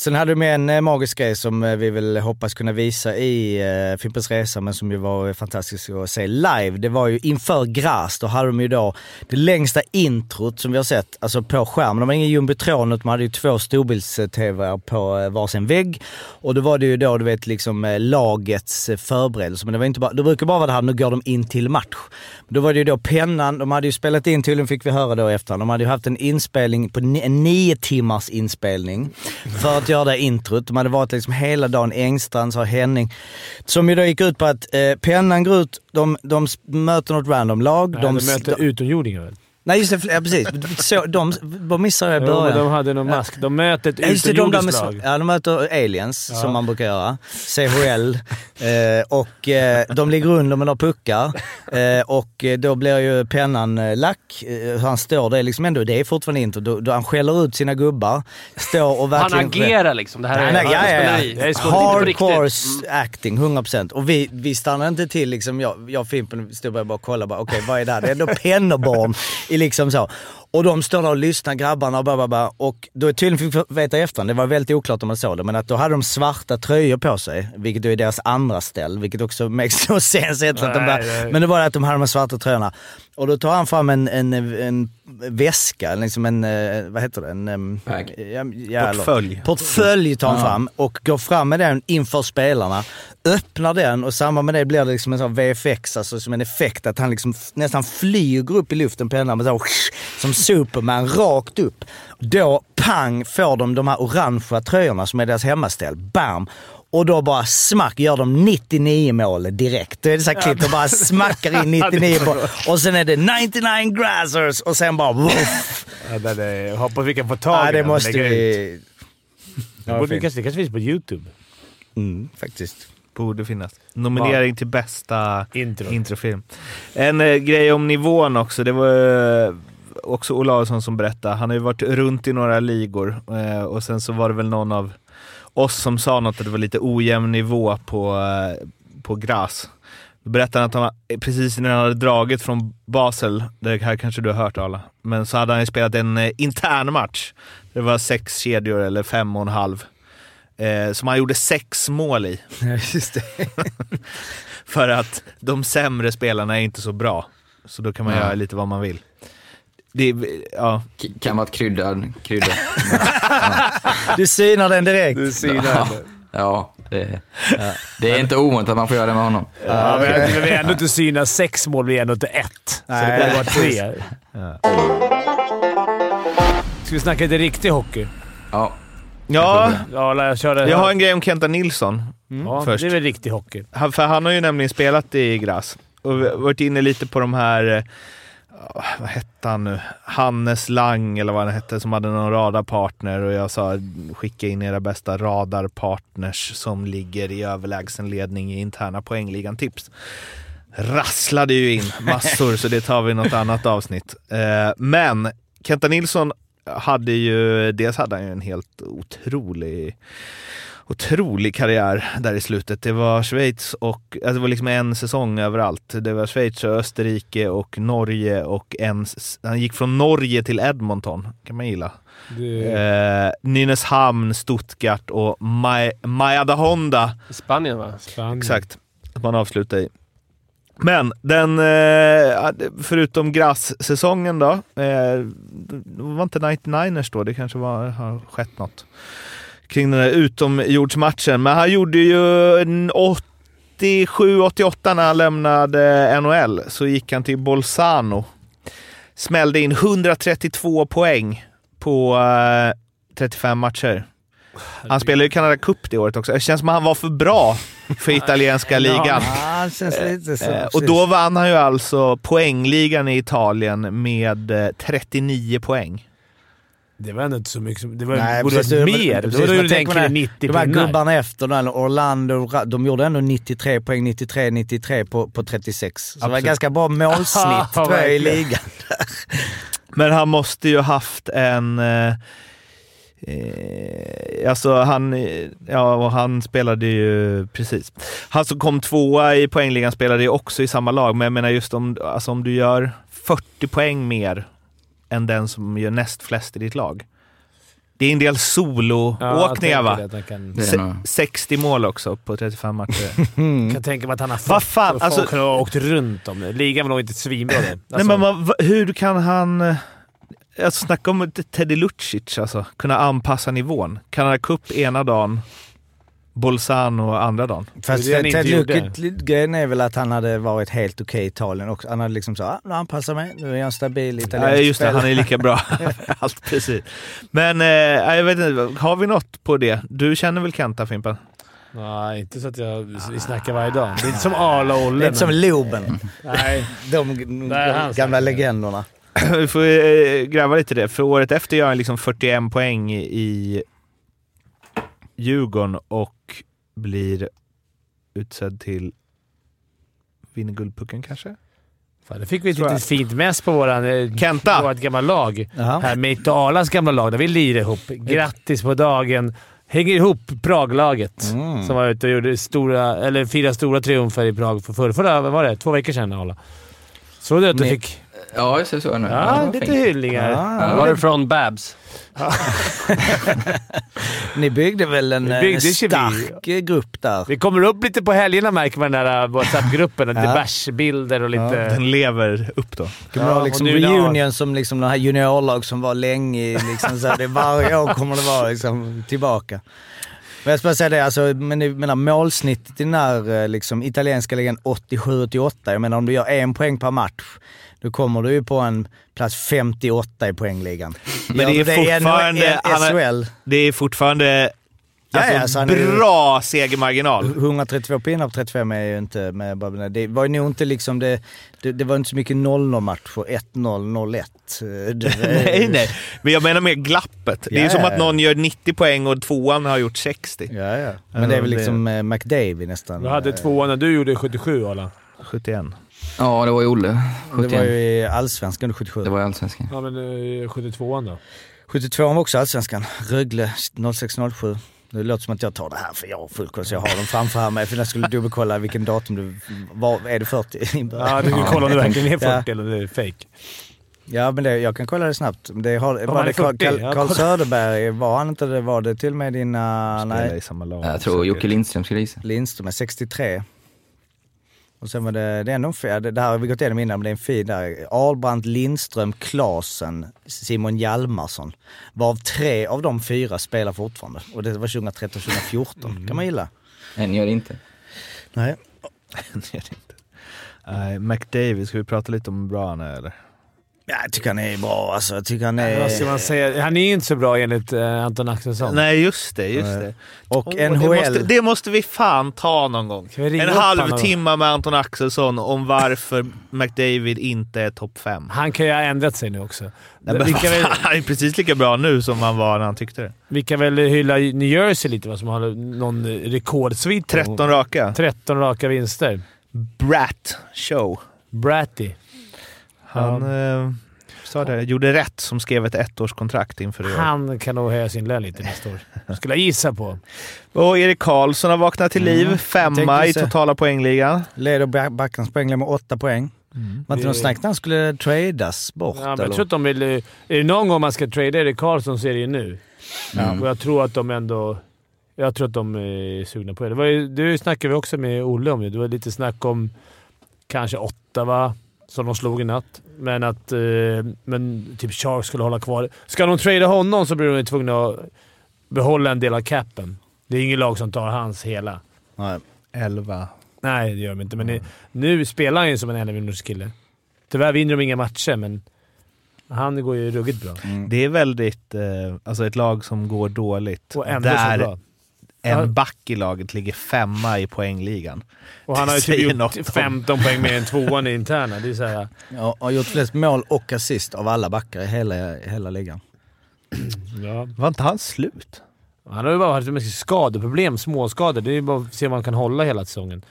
Sen hade vi en eh, magisk grej som eh, vi väl hoppas kunna visa i eh, Fimpens Resa, men som ju var eh, fantastiskt att se live. Det var ju inför Graz, då hade de ju då det längsta introt som vi har sett, alltså på skärmen. De har ingen jumbotron, utan de hade ju två storbilds-tv på eh, varsin vägg. Och då var det ju då, du vet, liksom lagets förberedelse. Men det var inte bara, det brukar bara vara det här, nu går de in till match. Då var det ju då pennan, de hade ju spelat in, tydligen fick vi höra då efter, de hade ju haft en inspelning på ni, en nio timmars inspelning för att göra det introt. De hade varit liksom hela dagen, Engstrand sa Henning, som ju då gick ut på att eh, pennan går ut, de, de möter något random lag. Nej, de, s- möter utomjordingar väl? Nej just det, ja, precis. Så, de, vad missade jag i Jo, början? de hade någon mask. De möter ett Ja, just det, de där utomjordiskt med, lag. ja, de möter aliens, Ja. som man brukar göra. CHL. eh, och eh, de ligger under med några puckar. Eh, och eh, då blir ju pennan eh, lack. Eh, han står där liksom ändå, det är fortfarande inte. Då, då han skäller ut sina gubbar. Står och Han verkligen... agerar liksom. Det här är Nej, nej, ja, ja, skådespeleri. Det är Hardcore acting, 100%. Och vi, vi stannade inte till liksom, jag, jag och Fimpen stod bara och kollade bara, okej vad är det här? Det är ändå pennerbarn i liksom så. Och de står där och lyssnar, grabbarna och bara, bara, bara. Och då tydligen fick vi veta i efterhand, det var väldigt oklart om man såg det, men att då hade de svarta tröjor på sig, vilket då är deras andra ställ, vilket också makes no sense. Att de bara, men det var det att de hade de svarta tröjorna. Och då tar han fram en, en, en väska, liksom en, eh, vad heter det? En, em, Bag. ja, Portfölj. Portfölj tar han fram och går fram med den inför spelarna. Öppnar den och samma med det blir det liksom en sån VFX, alltså som en effekt att han liksom nästan flyger upp i luften med så, som Superman rakt upp. Då pang får de de här orangea tröjorna som är deras hemmaställ. Bam! Och då bara smack gör de 99 mål direkt. Då är det så här klipp och bara smackar in 99 mål. Och sen är det 99 grassers och sen bara woof. Ja, det, hoppas vi kan få tag Ja, i det den måste vi... Det borde vi kanske, det kanske finns på YouTube. Mm, faktiskt. Borde finnas. Nominering till bästa Intro. introfilm. En eh, grej om nivån också. Det var eh, också Olausson som berättade. Han har ju varit runt i några ligor eh, och sen så var det väl någon av oss som sa något att det var lite ojämn nivå på, eh, på Graz. Då berättade han att han var- precis när han hade dragit från Basel, det här kanske du har hört alla, men så hade han ju spelat en eh, intern match. Det var sex kedjor eller fem och en halv. Eh, som han gjorde sex mål i. Just det. För att de sämre spelarna är inte så bra. Så då kan man Ja. göra lite vad man vill. Det, ja. K- Kan vara ett kryddad krydda. Du synar den direkt. Du synar Ja. det. Ja, det, det är inte ovanligt att man får göra det med honom. Ja, men jag vill ändå inte syna sex mål, blir ändå inte ett. Så det borde vara tre. Ska vi snacka lite riktig hockey? Ja, ja, Ja, jag körde... jag har en grej om Kenta Nilsson. ja, först. Det är väl riktig hockey. Han, för han har ju nämligen spelat i Graz och vi varit inne lite på de här, eh, ja, vad hette han nu? Hannes Lang eller vad han hette som hade någon radarpartner och jag sa skicka in era bästa radarpartners som ligger i överlägsen ledning i interna poängligan tips. Rasslade ju in massor så det tar vi i något annat avsnitt. Eh, men Kenta Nilsson hade ju, dels hade han ju en helt otrolig otrolig karriär där i slutet. Det var Schweiz och, alltså det var liksom en säsong överallt. Det var Schweiz och Österrike och Norge och en, han gick från Norge till Edmonton, kan man gilla. Det... Eh, Nynäshamn, Stuttgart och Maj- Majadahonda I Spanien va? Spanien. Exakt, att man avslutar i. Men den, eh, förutom Graz-säsongen då, eh, det var inte 99ers då, det kanske var, har skett något kring den där utomjordsmatchen. Men han gjorde ju en 87-88 när han lämnade NHL, så gick han till Bolzano. Smällde in 132 poäng på eh, 35 matcher. Han spelade ju Canada Cup det året också. Det känns som att han var för bra för italienska ligan. Ja, så. Eh, och då vann han ju alltså poängligan i Italien med eh, 39 poäng. Det var ändå inte så mycket. som- Det var, Nej, borde precis, varit mer. precis, Då men gjorde den tänk på det här, killen 90 De här gubbarna efter, den, Orlando, de gjorde ändå 93 poäng, 93, 93 på, på 36. Så det var Absolut. ganska bra målsnitt tror jag i ligan. Men han måste ju haft en... Eh, eh, alltså han, ja, och han spelade ju precis. Han som kom tvåa i poängligan spelade ju också i samma lag, men jag menar just om, alltså om du gör 40 poäng mer än den som gör näst flest i ditt lag. Det är en del Ja, jag soloåkningar va? att han kan, Det är Se- nog- 60 mål också på 35 matcher. kan tänka mig att han har fått fan, och alltså- folk har åkt runt om det. Ligan var nog inte svinbra. Alltså, Nej, men vad- vad- hur kan han... eh, Alltså, snacka om Teddy Lucic, alltså. Kunna anpassa nivån. Canada Cup ena dagen, Bolzano andra dagen. Fast Det det Ted. Lukic, grejen är väl att han hade varit helt okej i Italien också. Han hade liksom så, ah, nu anpassar mig, nu är jag en stabil italiensk Nej, just det. spelare." Han är lika bra. Allt precis. Men eh, jag vet inte, har vi något på det? Du känner väl Kenta, Fimpen? Nej, inte så att jag, vi snackar varje dag. Det är inte som Arla och Det Olle. är inte som Loben, Nej. de han gamla snackar. legenderna. vi får eh, gräva lite i det. För året efter gör han liksom 41 poäng i Djurgården och blir utsedd till vinner Guldpucken kanske? Fan, det fick vi ett litet fint mess på våran, eh, Kenta! vårt gamla lag. Jaha. Här med Arlas gamla lag, där vi lirade ihop. Grattis på dagen. Hänger ihop Praglaget Mm. som var ute och gjorde stora, eller fyra stora triumfer i Prag för förra, förra var det? Två veckor sedan Arla. Såg du att du fick... Ja, jag ser så nu. Ja, vad lite fint. hyllningar. Ah. Var det från Babs? Ni byggde väl en Vi eh, byggde stark eh, grupp där? Vi kommer upp lite på helgerna märker man den där äh, WhatsApp-gruppen. Lite Ja. bärsbilder och lite... Den lever upp då. Kommer Ja, liksom och nu när- reunion som liksom de här juniorlag som var länge i liksom så här, det Varje år kommer det vara liksom tillbaka. Men jag ska bara säga det, alltså, men jag menar målsnittet i den här eh, liksom, italienska ligan 87-88. Jag menar om du gör en poäng per match, då kommer du ju på en plats 58 i poängligan. Men det är i fortfarande- han är- SHL, Det är fortfarande Ja, alltså, ja, alltså, är ju- bra segermarginal. 132 pinnar på 35 är ju inte med bara- Det var ju nog inte liksom det, det, det var inte så mycket 0-0 matcher, 1-0, 0-1. Eh, det- nej, nej. Men jag menar mer glappet. Det är ju Ja, som ja, att ja. någon gör 90 poäng och tvåan har gjort 60. Ja, ja. Men det är väl det- liksom eh, McDavie nästan. Du hade tvåan när du gjorde 77 Arla. 71. Ja, det var ju Olle. Det 71. var ju i Allsvenskan 77. Det var i Allsvenskan. Ja, men eh, 72an då? 72 var också Allsvenskan. Rögle 06-07. Det låter som att jag tar det här för jag har full koll så jag har dem framför här med. För jag skulle dubbelkolla vilken datum du... Var, är det 40? Ja, du vill kolla om du verkligen är 40 Ja. eller om det är fake. Ja men det, jag kan kolla det snabbt. Det har, var det är Carl, 40? Carl, Ja, Carl kolla. Söderberg, var han inte det? Var det till och med dina... Spelar Nej, i samma lag. Jag tror Jocke Lindström skulle gissa. Lindström är 63. Och sen var det, det är ändå en fin, det det här har vi gått igenom innan, men det är en fin där. Ahlbrandt, Lindström, Klasen, Simon Hjalmarsson. Varav tre av de fyra spelar fortfarande. Och det var 2013-2014. kan man gilla. En gör inte. Nej. Det är det inte. Nej, McDavid, ska vi prata lite om hur bra han är eller? Ja, jag tycker han är bra alltså. Jag tycker han Vad ska är... man säga? Han är ju inte så bra enligt eh, Anton Axelsson. Nej, just det. Just det. Och Det NHL... måste, det måste vi fan ta någon gång. En halvtimme med Anton Axelsson om varför McDavid inte är topp fem. Han kan ju ha ändrat sig nu också. Nej, men väl, han är precis lika bra nu som han var när han tyckte det. vi kan väl hylla New Jersey lite, vad som har någon rekordsvit. 13 raka. 13 raka vinster. Brat show. Bratty. Han eh, sa det. Gjorde rätt som skrev ett ettårskontrakt inför i år. Han kan nog höja sin lön lite nästa år. Skulle jag gissa på. Och Erik Karlsson har vaknat till liv. jag Femma i totala poängligan. Leder Back- Backens poäng med åtta poäng. Var inte Det- något snack när han skulle tradas bort? Ja, men jag tror att de vill... Är det någon gång man ska trada Erik Karlsson så är det ju nu. Mm. Och jag tror att de ändå... Jag tror att de är sugna på det. det var ju, det snackade vi också med Olle om. Det var lite snack om kanske åtta, va? Som de slog i natt. Men att eh, men typ Sharks skulle hålla kvar. Ska de trada honom så blir de tvungna att behålla en del av capen. Det är ingen lag som tar hans hela. Nej. 11. Nej, det gör de inte. Men det, nu spelar han ju som en 11 kille. Tyvärr vinner de inga matcher, men han går ju ruggigt bra. Det är väldigt... Eh, alltså ett lag som går dåligt. Och ändå så där bra. En back i laget ligger femma i poängligan. Och han har ju typ gjort om- 15 poäng mer än tvåan i interna. Det är så här, Ja, har gjort flest mål och assist av alla backar i hela, hela ligan. ja. Var inte han slut? Han har ju bara haft mycket skadeproblem, småskador. Det är ju bara att se om han kan hålla hela säsongen.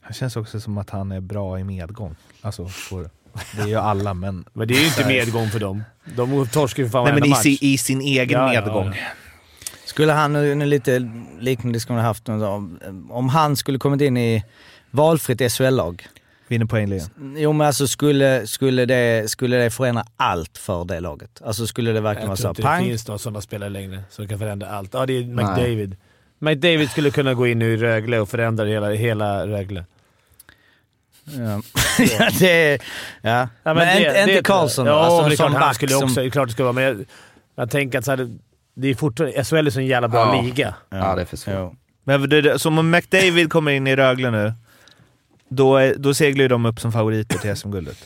Han känns också som att han är bra i medgång. Alltså, får, det är ju alla, men... Men det är ju inte medgång för dem. De torskar ju för fan Nej, men i, match. sin, i sin egen Ja, ja, medgång. ja. Skulle han, nu nu lite liknande diskussion haft, om, om han skulle kommit in i valfritt SHL-lag. Vinner poängligan. Jo men alltså skulle, skulle, det, skulle det förändra allt för det laget? Alltså skulle det verkligen vara Jag så inte det finns några sådana spelare längre som kan förändra allt. Ja, det är McDavid. McDavid skulle kunna gå in i Rögle och förändra hela, hela Rögle. Ja, ja det. Ja. Ja, men det- inte, det- inte Karlsson då? Ja, alltså, men det är klart han skulle som... också... Är klart det skulle vara, men jag, jag tänker att så här, det är fortfarande... SHL är så en jävla bra Ja. liga. Ja, det är för svårt. Jo. Men det, det, som om McDavid kommer in i Rögle nu, då, är, då seglar ju de upp som favoriter till SM-guldet.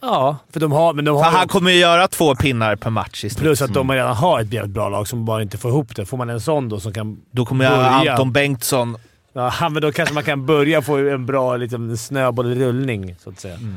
Ja, för de har... Men de För har han kommer ju göra två pinnar per match i snitt. Plus att de redan har ett jävligt bra lag som bara inte får ihop det. Får man en sån då som kan... Då kommer börja- Anton Bengtsson... Ja, men då kanske man kan börja få en bra liksom, snöbollrullning, så att säga.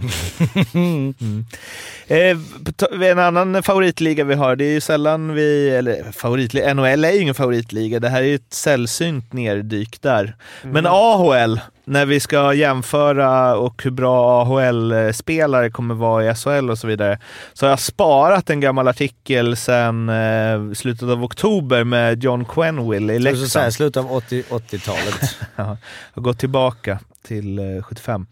Eh, ta- en annan favoritliga vi har, det är ju sällan vi... Eller favoritliga... NHL är ju ingen favoritliga. Det här är ju ett sällsynt nerdyk där. Men AHL, när vi ska jämföra och hur bra AHL-spelare kommer vara i SHL och så vidare, så har jag sparat en gammal artikel sedan eh, slutet av oktober med John Quenville i Jag skulle säga Leksand. slutet av 80 80-talet. Ja, har gått tillbaka till eh, 75.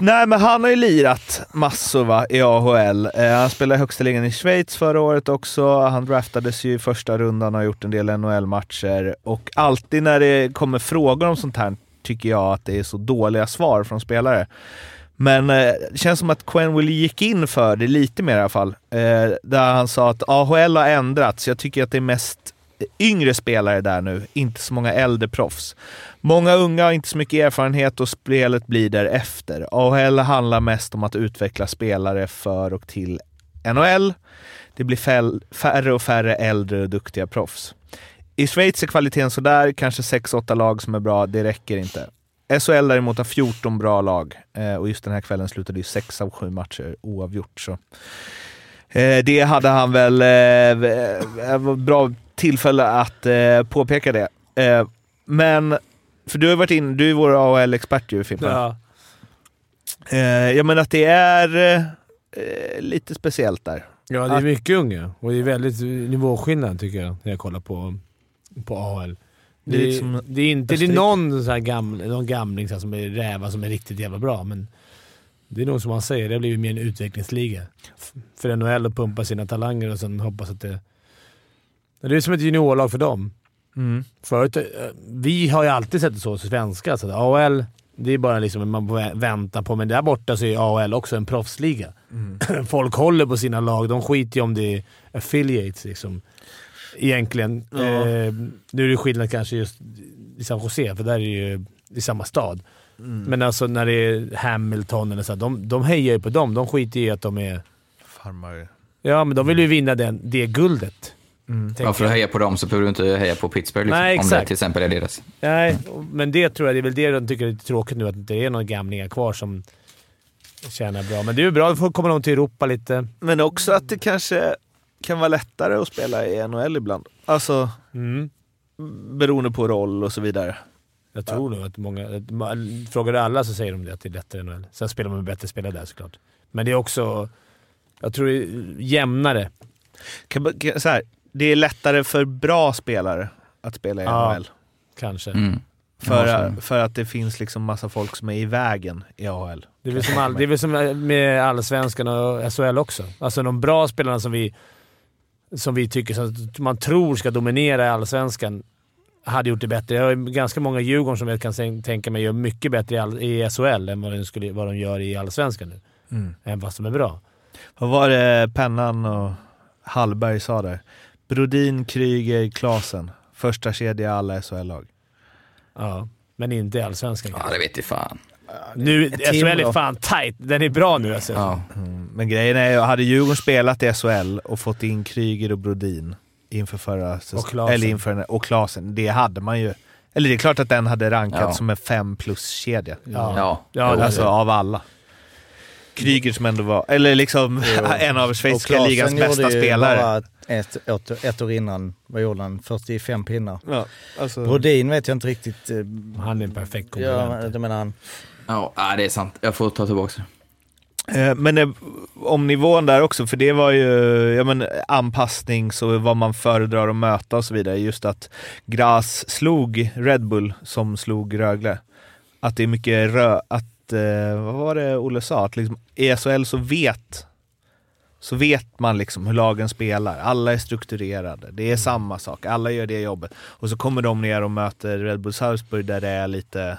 Nej, men han har ju lirat massor va, i AHL. Eh, han spelade i högsta ligan i Schweiz förra året också. Han draftades ju i första rundan och har gjort en del NHL-matcher. Och alltid när det kommer frågor om sånt här tycker jag att det är så dåliga svar från spelare. Men eh, det känns som att Quenville gick in för det lite mer i alla fall. Eh, där han sa att AHL har ändrats. Jag tycker att det är mest eh, yngre spelare där nu, inte så många äldre proffs. Många unga har inte så mycket erfarenhet och spelet blir därefter. AHL handlar mest om att utveckla spelare för och till NHL. Det blir färre och färre äldre och duktiga proffs. I Schweiz är kvaliteten sådär, kanske 6-8 lag som är bra, det räcker inte. SHL däremot har 14 bra lag eh, och just den här kvällen slutade ju 6 av 7 matcher oavgjort. Så. Eh, det hade han väl eh, eh, bra tillfälle att eh, påpeka det. Eh, men, för du har varit in, du är vår AHL-expert ju Fimpen. Ja. Jag menar att det är lite speciellt där. ja, det är mycket unga och det är väldigt nivåskillnad tycker jag, när jag kollar på, på AHL. Det Det, är liksom det är inte det är någon, så här gaml, någon gamling så som är räva som är riktigt jävla bra, men det är nog som man säger, det blir ju mer en utvecklingsliga. För NHL att pumpa sina talanger och sen hoppas att det... Det är som ett juniorlag för dem. Mm. Förut, eh, vi har ju alltid sett det så, svenska. Så att AHL, Det är bara liksom man får vä- vänta på, men där borta så är AHL också en proffsliga. Folk håller på sina lag. De skiter ju om det är affiliates liksom. Egentligen. Eh, nu är det skillnad kanske just i San Jose, för där är det ju i samma stad. Men alltså när det är Hamilton eller så, de, de hejar ju på dem. De skiter i att de är... Farmar. Ja, men de vill ju vinna den, det guldet. tänker Ja, för att heja på dem så behöver du inte heja på Pittsburgh liksom, Nej, om det till exempel är deras. Nej, men det tror jag det är väl det de tycker är lite tråkigt nu, att det inte är några gamlingar kvar som tjänar bra. Men det är ju bra, då får komma någon till Europa lite. Men också att det kanske kan vara lättare att spela i NHL ibland. Alltså, Mm. beroende på roll och så vidare. Jag tror nog att många... att Frågar du alla så säger de det, att det är lättare än NHL. Sen spelar man med bättre spelare där såklart. Men det är också... Jag tror det är jämnare. Kan, kan, så här, det är lättare för bra spelare att spela i Ja. NHL. Kanske. Mm. För, Ja, för att det finns liksom massa folk som är i vägen i AHL. Det är, väl som all, det är väl som med allsvenskan och SHL också. Alltså de bra spelarna som vi, som vi tycker som man tror ska dominera i allsvenskan hade gjort det bättre. Jag har ganska många Djurgården som jag kan tän- tänka mig gör mycket bättre i, all, i SHL än vad de, skulle, vad de gör i allsvenskan nu. Mm. Även fast de är bra. Vad var det Pennan och Hallberg sa där? Brodin, Kryger, Klasen. Första kedja i alla SHL-lag. Ja, men inte i allsvenskan. Ja, det vet jag fan. Nu. SHL är fan tight. Den är bra nu alltså. Ja. Mm. Men grejen är ju, hade Djurgården spelat i SHL och fått in Kryger och Brodin inför förra säsongen, eller inför och Klasen, det hade man ju. Eller det är klart att den hade rankats Ja. som en fem plus-kedja. Ja. Ja. Ja, alltså av alla. Kryger som ändå var, eller liksom en av schweiziska ligans bästa spelare. bara ett, ett, ett år innan, vad gjorde han? 45 pinnar. Ja, alltså, Brodin vet jag inte riktigt. eh, Han är en perfekt Ja, komplement. det menar han. Ja, ja, det är sant. Jag får ta tillbaka det. Eh, Men eh, om nivån där också, för det var ju ja, men, anpassning, så vad man föredrar att möta och så vidare. Just att Gras slog Red Bull som slog Rögle. Att det är mycket rö... Att, eh, vad var det Olle sa? Att liksom, i SHL så vet så vet man liksom hur lagen spelar. Alla är strukturerade. Det är samma sak. Alla gör det jobbet. Och så kommer de ner och möter Red Bull Salzburg där det är lite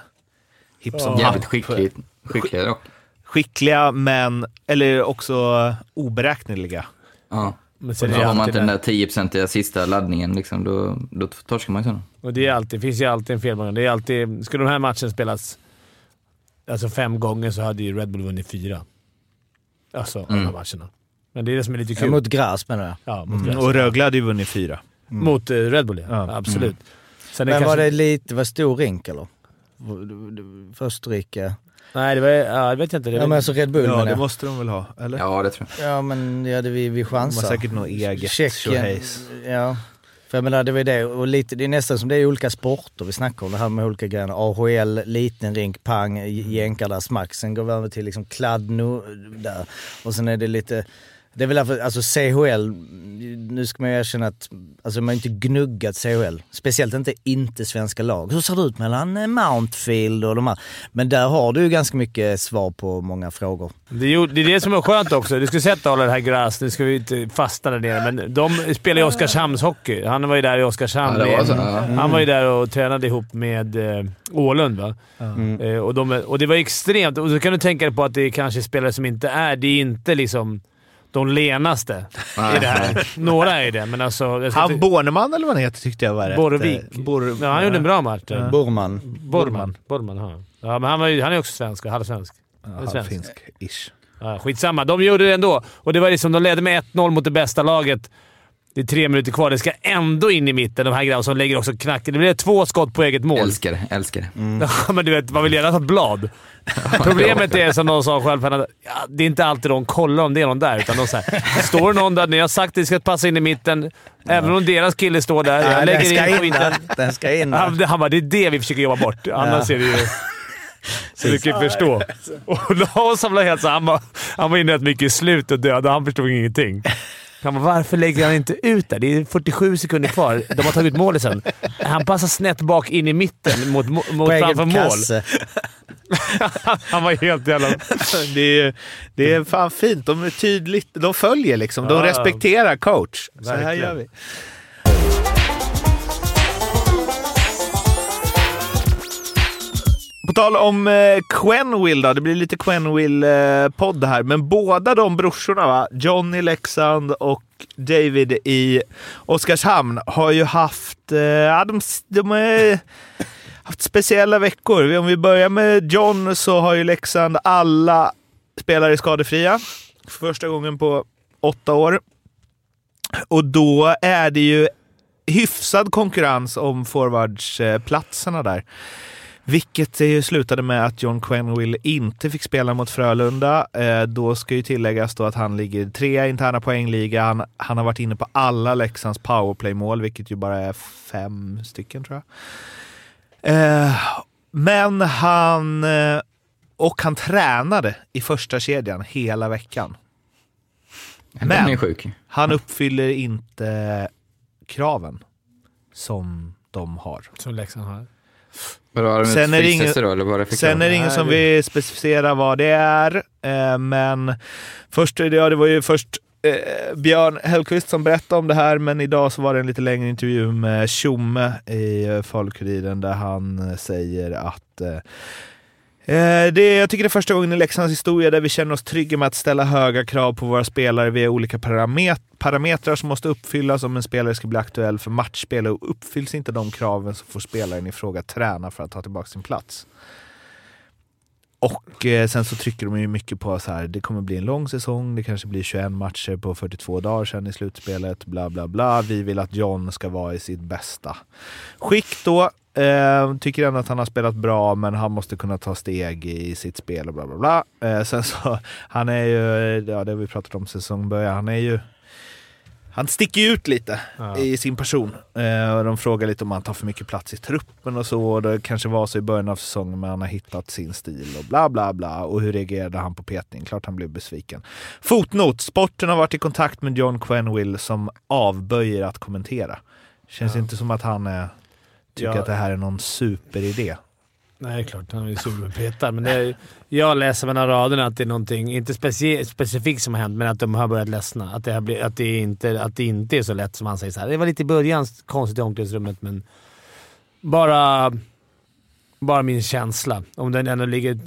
hipp som Jävligt happ. skickligt. Skickliga dock. Skickliga, men eller också oberäkneliga. Ja. Men sen Så det har man inte den där 10-procentiga sista laddningen, liksom, då, då torskar man ju sådana. Och det, är alltid, finns ju alltid en felmarginal. Det är alltid, skulle de här matchen spelas alltså fem gånger så hade ju Red Bull vunnit fyra. Alltså, Mm. matcherna. Men det är det som är lite Ja, kul. mot Gras menar jag. Ja, mot, Gräs. Och Rögle hade ju vunnit fyra. mot eh, Red Bull, ja. Ja. Absolut. Sen är Men kanske, var det lite, var stor rink eller? För Österrike? Nej, det var... Ja, det vet jag inte. Det Ja men alltså Red Bull Ja, det jag. måste de väl ha? Eller? Ja, det tror jag. Ja men ja, det, vi, vi de har chansar. säkert något eget Tjeckien. Ja. För jag menar, det var det. Och lite, det är nästan som det är olika sporter vi snackar om. Det här med olika grejer. AHL, liten rink, pang, jänkar där, smack. Sen går vi över till liksom Kladno där. Och sen är det lite... Det är väl därför, alltså CHL, nu ska man ju erkänna att alltså man har inte gnuggat CHL. Speciellt inte inte svenska lag. Hur ser det ut mellan eh, Mountfield och de här? Men där har du ju ganska mycket svar på många frågor. det, är det är det som är skönt också. Du skulle sett alla det här Gräs. Nu ska vi inte fastna där nere, men de spelar ju Oskarshamnshockey. Han var ju där i Oskarshamn. Ja, var så, ja. Han var ju där och tränade ihop med eh, Ålund, va? Eh, och, de, och det var extremt. Och så kan du tänka dig på att det kanske är spelare som inte är... Det är inte liksom de lenaste i det här. Några är det, men alltså... Han Borneman eller vad han heter tyckte jag var rätt. Borvik. eh, Bor, Ja, han gjorde en bra match. där. Burman. Borman. Borman, ja. ja. men han, var ju, han är också svensk. Halvsvensk. Ja, svensk. finsk-ish. Ja, skitsamma. De gjorde det ändå. Och det var liksom, de ledde med 1-0 mot det bästa laget. Det är tre minuter kvar. Det ska ändå in i mitten. De här grabbarna som lägger också knacken. Det blir två skott på eget mål. Älskar det, älskar det. Ja, men du vet, man vill gärna ha ett blad. Problemet är, som någon sa själv, att ja, det är inte alltid de kollar om det är någon där. Utan de säger står det någon där, ni har sagt att det ska passa in i mitten. Även om deras kille står där. Jag den lägger ska in där. Den ska in. Han, han bara, det är det vi försöker jobba bort. Annars är det ju... Så du kan förstå. Och Larsson blev helt så han, var, han var inne rätt mycket i slutet och han förstod ingenting. Han bara, varför lägger han inte ut där? Det är 47 sekunder kvar. De har tagit ut målet sen. Han passar snett bak in i mitten mot, mot framför mål. kasse. Han var helt jävla... det, är, det är fan fint. De är tydligt. De följer liksom. De respekterar coach. Så här gör vi. På tal om eh, Quenville då, det blir lite Quenwill-podd eh, här, men båda de brorsorna, va? John i Leksand och David i Oskarshamn, har ju haft, eh, ja, de, de har eh, haft speciella veckor. Om vi börjar med John så har ju Leksand alla spelare skadefria för första gången på åtta år. Och då är det ju hyfsad konkurrens om forwardsplatserna eh, där. Vilket ju slutade med att John Quenville inte fick spela mot Frölunda. Eh, då ska ju tilläggas då att han ligger trea i interna poängligan. Han har varit inne på alla Leksands powerplay-mål, vilket ju bara är fem stycken tror jag. Eh, men han... Eh, och han tränade i första kedjan hela veckan. Den Men- är sjuk. Han uppfyller inte kraven som de har. Som Leksand har. Vadå, Sen är det ingen- då, eller vad det Sen är det ingen som vill specificera vad det är, eh, men först, ja, det var ju först eh, Björn Hellkvist som berättade om det här, men idag så var det en lite längre intervju med Tjomme i Falu-Kuriren där han eh, säger att eh, Eh, det, jag tycker det är första gången i Leksands historia där vi känner oss trygga med att ställa höga krav på våra spelare via olika paramet parametrar som måste uppfyllas om en spelare ska bli aktuell för matchspel. Och uppfylls inte de kraven så får spelaren i fråga träna för att ta tillbaka sin plats. Och eh, sen så trycker de ju mycket på så här, det kommer bli en lång säsong, det kanske blir 21 matcher på 42 dagar sen i slutspelet, bla bla bla. Vi vill att John ska vara i sitt bästa skick då. Eh, tycker ändå att han har spelat bra, men han måste kunna ta steg i sitt spel och bla bla bla. Eh, sen så, han är ju, ja det har vi pratat om säsongbörjan, han är ju han sticker ju ut lite Ja. i sin person. Eh, de frågar lite om han tar för mycket plats i truppen och så. Och det kanske var så i början av säsongen, men han har hittat sin stil och bla bla bla. Och hur reagerade han på petning? Klart han blev besviken. Fotnot. Sporten har varit i kontakt med John Quenville som avböjer att kommentera. Känns Ja. inte som att han är, tycker Ja. att det här är någon superidé. Nej, det är klart. Han är ju superpetad. Men det är, jag läser mellan raderna att det är någonting, inte speci specifikt som har hänt, men att de har börjat ledsna. Att det, har blivit, att, det inte, att det inte är så lätt som han säger. Så här. Det var lite i början konstigt i omklädningsrummet, men bara, bara min känsla. Om den ändå ligger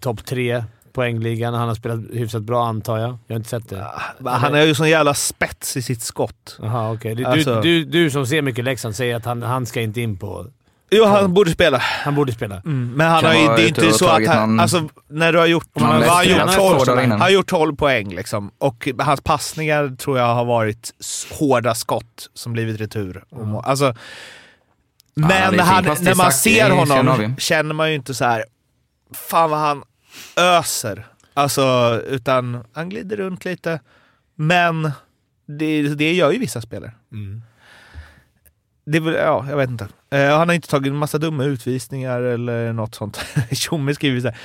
topp tre poängligan. Han har spelat hyfsat bra antar jag. Jag har inte sett det. Han har ju sån jävla spets i sitt skott. Jaha, okej. Du, Alltså- du, du, du som ser mycket Leksand säger att han, han ska inte in på... Jo, han borde spela. Han borde spela. Mm, men han Kan har ju, det är inte så att han, någon- alltså när du har gjort, har han, läst gjort två 12, dagar han har gjort 12 poäng liksom. Och hans passningar tror jag har varit hårda skott som blivit retur. Må- Alltså, men fin han, när man ser honom känner man ju inte så här. fan vad han öser. Alltså, utan han glider runt lite. Men det, det gör ju vissa spelare. Mm. Det väl, ja, jag vet inte. Eh, han har inte tagit en massa dumma utvisningar eller något sånt. Tjomme skriver så här,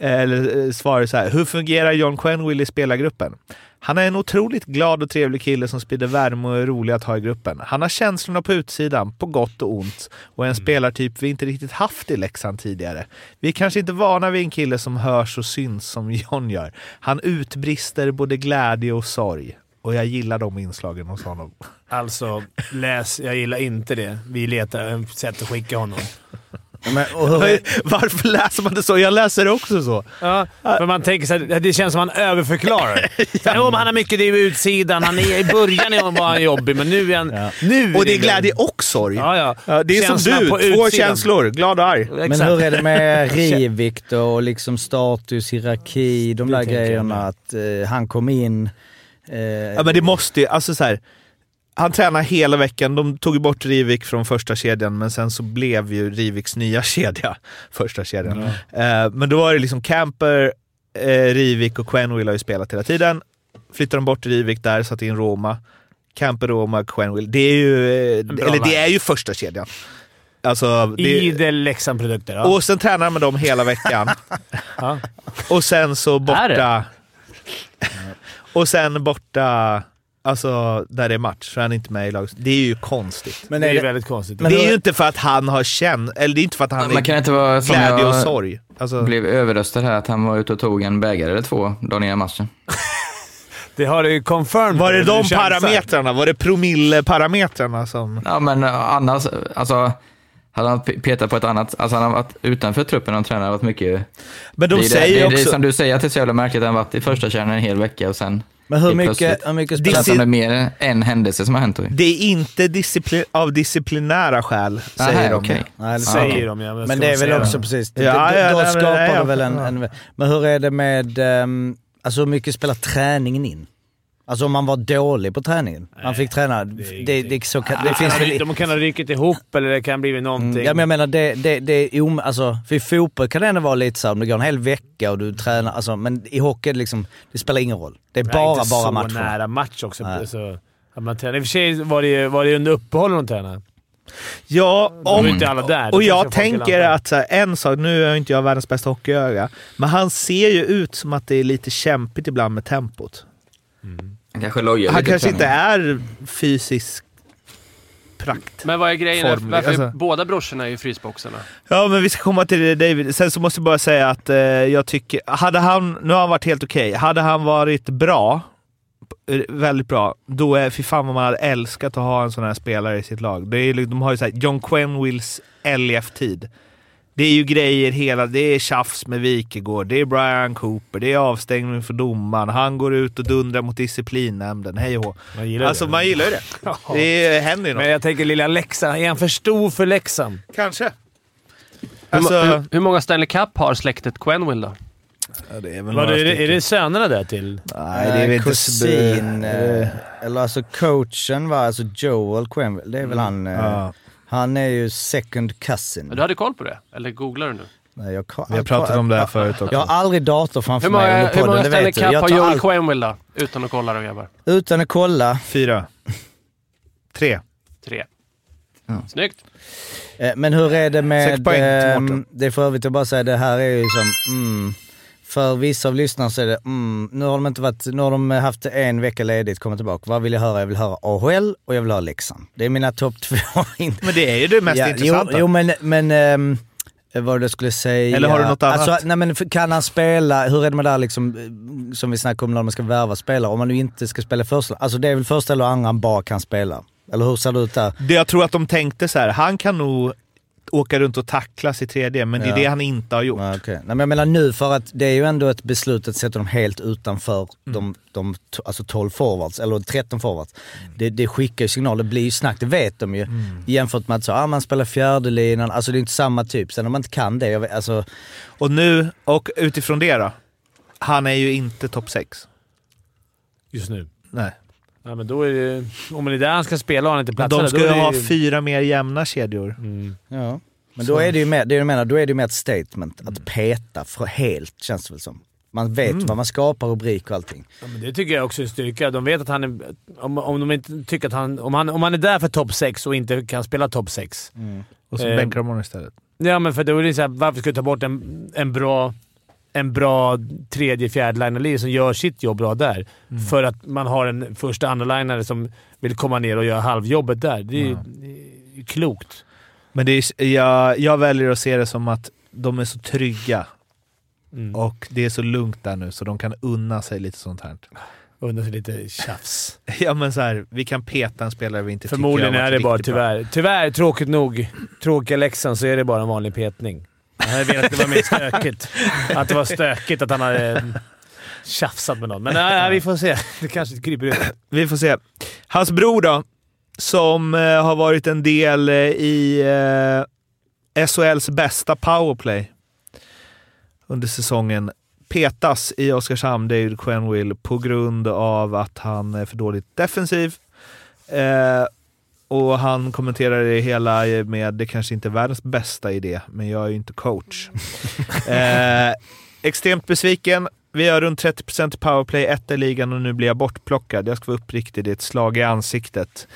eller eh, svarar så här. Hur fungerar John Quenville i spelargruppen? Han är en otroligt glad och trevlig kille som sprider värme och är rolig att ha i gruppen. Han har känslorna på utsidan, på gott och ont, och är en spelartyp vi inte riktigt haft i Leksand tidigare. Vi är kanske inte vana vid en kille som hörs och syns som John gör. Han utbrister både glädje och sorg. Och jag gillar de inslagen hos honom. Alltså, läs. Jag gillar inte det. Vi letar ett sätt att skicka honom. Men, och hur, är- Varför läser man det så? Jag läser det också så. Ja, för man tänker så här, det känns som att han överförklarar. Här, "Jo, men han har mycket det med utsidan. Han är, I början var han jobbig, men nu är han... Nu Och det är glädje och sorg. Ja, ja. Ja, det är som Känslorna du, på två känslor. Glad och arg. men Exakt. hur är det med Rivik då? Och liksom status, hierarki, de Det där grejerna. Att eh, han kom in... Eh, Ja, men det måste ju, alltså så här. Han tränar hela veckan. De tog bort Rivik från första kedjan, men sen så blev ju Riviks nya kedja första kedjan. Eh, men då var det liksom Camper, eh, Rivik och Quenville har ju spelat hela tiden. Flyttade de bort Rivik där, satte in Roma. Camper, Roma, Quenville. Det är ju, eh, eller det är ju första kedjan. Alltså, det, Idel Leksand-produkter. Ja. Och sen tränar man dem hela veckan. Och sen så borta... Och sen borta, alltså där det är match, så är han inte med i laget. Det är ju konstigt. men det är är ju väldigt konstigt. Men det är ju inte för att han har känt, eller det är inte för att han Man kan är inte vara som glädje och sorg. Alltså, blev överröstad här, att han var ute och tog en bägare eller två dagen innan matchen. Det har du ju confirmed. var det de parametrarna? Var det promilleparametrarna som... Ja, men annars, alltså, Hade han pe- petat på ett annat, alltså han har varit utanför truppen och tränat, varit mycket... Men de det, är det, säger det, är det också... som du säger, att det är så jävla märkligt att han varit i första kärnan en hel vecka och sen... Men hur mycket, hur mycket Det spelar... Som det är mer en händelse som har hänt. Det är inte disciplin, av disciplinära skäl, säger Nähä, de. okej. Nej, det Säger säger de ja. Men ska det är väl också det? precis, Ja, då, ja, då nej, skapar nej, det ja. väl en, en... Men hur är det med, ehm, alltså hur mycket spelar träningen in? Alltså om man var dålig på träningen. Man fick träna. Det, det, det, så kan, det finns väl... De kan ha ryckt ihop eller det kan bli någonting. Mm, ja, men jag menar, det, det, det är om, alltså, för i fotboll kan det ändå vara lite så om det går en hel vecka och du tränar, alltså, men i hockey liksom, det spelar ingen roll. Det är bara, inte bara så matcher. nära match också. Nej. Så, att man tränar. I och för sig var det, var det under uppehållet de tränade. Ja, om, ju inte alla där. Och jag tänker att så här, en sak, nu är inte jag världens bästa hockeyöga, men han ser ju ut som att det är lite kämpigt ibland med tempot. Han kanske lojar Han kanske inte är fysisk prakt. Men vad är grejen? Formlig, Varför är alltså. båda brorsorna är i frysboxarna? Ja, men vi ska komma till det David. Sen så måste jag bara säga att eh, jag tycker, hade han, nu har han varit helt okej, hade han varit bra, eh, väldigt bra, då är fy fan vad man hade älskat att ha en sån här spelare i sitt lag. Det är, ju- de har ju såhär John Quenwills LF-tid. Det är ju grejer hela, det är tjafs med Wikegård, det är Brian Cooper, det är avstängning för domaren, han går ut och dundrar mot disciplinnämnden, hej och. Man gillar Alltså det. man gillar ju det. Det händer ju något. Men jag tänker lilla Leksand. Är han för stor för Leksand? Kanske. Hur, Alltså, mo- hur, hur många Stanley Cup har släktet Quenville då? ja, det är väl Var är, det, är det sönerna där till? Nej, det är väl inte... kusin, Eh, eh, eller alltså coachen var alltså Joel Quenville, det är väl han. eh, ja. Han är ju second cousin. Du hade koll på det? Eller googlar du nu? Nej, jag, Vi har pratat om det här förut också. Jag har aldrig dator framför Hur mig många, under hur podden, många det Stanley vet du. Cup Jag har tar Joel Quenville då? Utan att kolla då grabbar. utan att kolla. Fyra. Tre. Tre. Ja. Snyggt. Eh, Men hur är det Sex med... poäng till ehm, Mårten. det är för övrigt, jag bara säga, det här är ju som... Mm, för vissa av lyssnarna så är det, mm, nu har de inte varit, nu har de haft en vecka ledigt, kommit tillbaka. Vad vill jag höra? Jag vill höra AHL och jag vill höra Leksand. Det är mina topp två. Men det är ju det mest Ja, intressanta. Jo, jo men, men ehm, vad jag skulle säga? Eller har du något annat? Alltså, nej, men kan han spela, hur är det med det där liksom, som vi snackade om när man ska värva spelare, om man nu inte ska spela första, alltså det är väl första eller andra han bara kan spela? Eller hur ser det ut där? Det jag tror att de tänkte så här, han kan nog åka runt och tacklas i tredje, men det Ja. är det han inte har gjort. Ja, okej. Nej, men jag menar nu för att det är ju ändå ett beslut att sätta dem helt utanför de, de to- alltså 12 forwards, eller 13 forwards. Det, det skickar ju signaler, det blir ju snack, det vet de ju. Jämfört med att så, ah, man spelar fjärdelinan, alltså det är inte samma typ. Sen om man inte kan det, jag vet, alltså, Och nu, och utifrån det då, han är ju inte topp 6. Just nu. Nej. Ja, men då är det, om det är där han ska spela och han inte platsar de ska ju ha fyra mer jämna kedjor. Mm. ja. Men då är det ju mer, det jag menar, då är det ju mer ett statement, att peta för helt känns det väl som. Man vet vad man skapar, rubrik och allting. Ja, men det tycker jag också är styrka. De vet att han är... Om, om de inte tycker att han... Om han, om han är där för topp 6 och inte kan spela topp 6. Och så Eh, bänkar de honom istället. Ja, men för då är det så här, varför ska du ta bort en, en bra en bra tredje, fjärde linare som gör sitt jobb bra där. För att man har en första, andra linare som vill komma ner och göra halvjobbet där. Det är ju det är klokt. Men det är, jag, jag väljer att se det som att de är så trygga Mm. och det är så lugnt där nu så de kan unna sig lite sånt här. Undrar sig lite tjafs. Ja men så här, vi kan peta en spelare vi inte Förmodligen tycker har är det bara riktigt bra. tyvärr. Tyvärr, tråkigt nog, tråkiga Leksand, så är det bara en vanlig petning. Jag hade velat att det var mer stökigt. Att det var stökigt att han hade mm, tjafsat med någon. Men nej, vi får se. Det kanske kryper ut. Vi får se. Hans bror då, som eh, har varit en del eh, i eh, SHLs bästa powerplay under säsongen, petas i Oskarshamn, David Quenwill, på grund av att han är för dåligt defensiv. Eh, och han kommenterar det hela med det kanske inte är världens bästa idé, men jag är ju inte coach. eh, extremt besviken. Vi har runt 30% i powerplay, ett i ligan och nu blir jag bortplockad. Jag ska vara uppriktig, det är ett slag i ansiktet.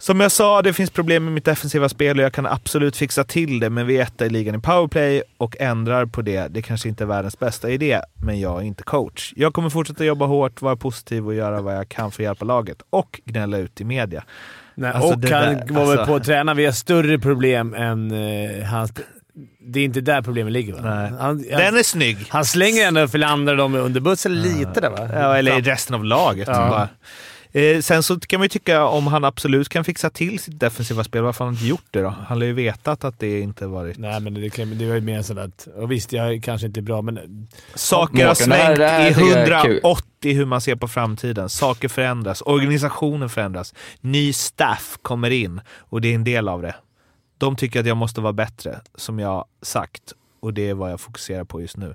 Som jag sa, det finns problem med mitt defensiva spel och jag kan absolut fixa till det, men vi är etta i ligan i powerplay och ändrar på det. Det kanske inte är världens bästa idé, men jag är inte coach. Jag kommer fortsätta jobba hårt, vara positiv och göra vad jag kan för att hjälpa laget och gnälla ut i media. Nej, Alltså, och det han där- var väl alltså- på att träna. Vi har större problem än eh, hans... Det är inte där problemet ligger va? Nej. Han, Den han, är snygg! han slänger ändå Filander dem under bussen lite där va? Ja, eller i resten av laget. Ja. Eh, sen så kan man ju tycka om han absolut kan fixa till sitt defensiva spel, varför har han inte gjort det då? Han har ju vetat att det inte varit... Nej, men det, det var ju mer sådär att... Och visst, jag kanske inte är bra, men... Saker har Mårten, det här- svängt det här i tycker jag är kul. 180 hur man ser på framtiden. Saker förändras, organisationen förändras, ny staff kommer in och det är en del av det. De tycker att jag måste vara bättre, som jag sagt. Och det är vad jag fokuserar på just nu.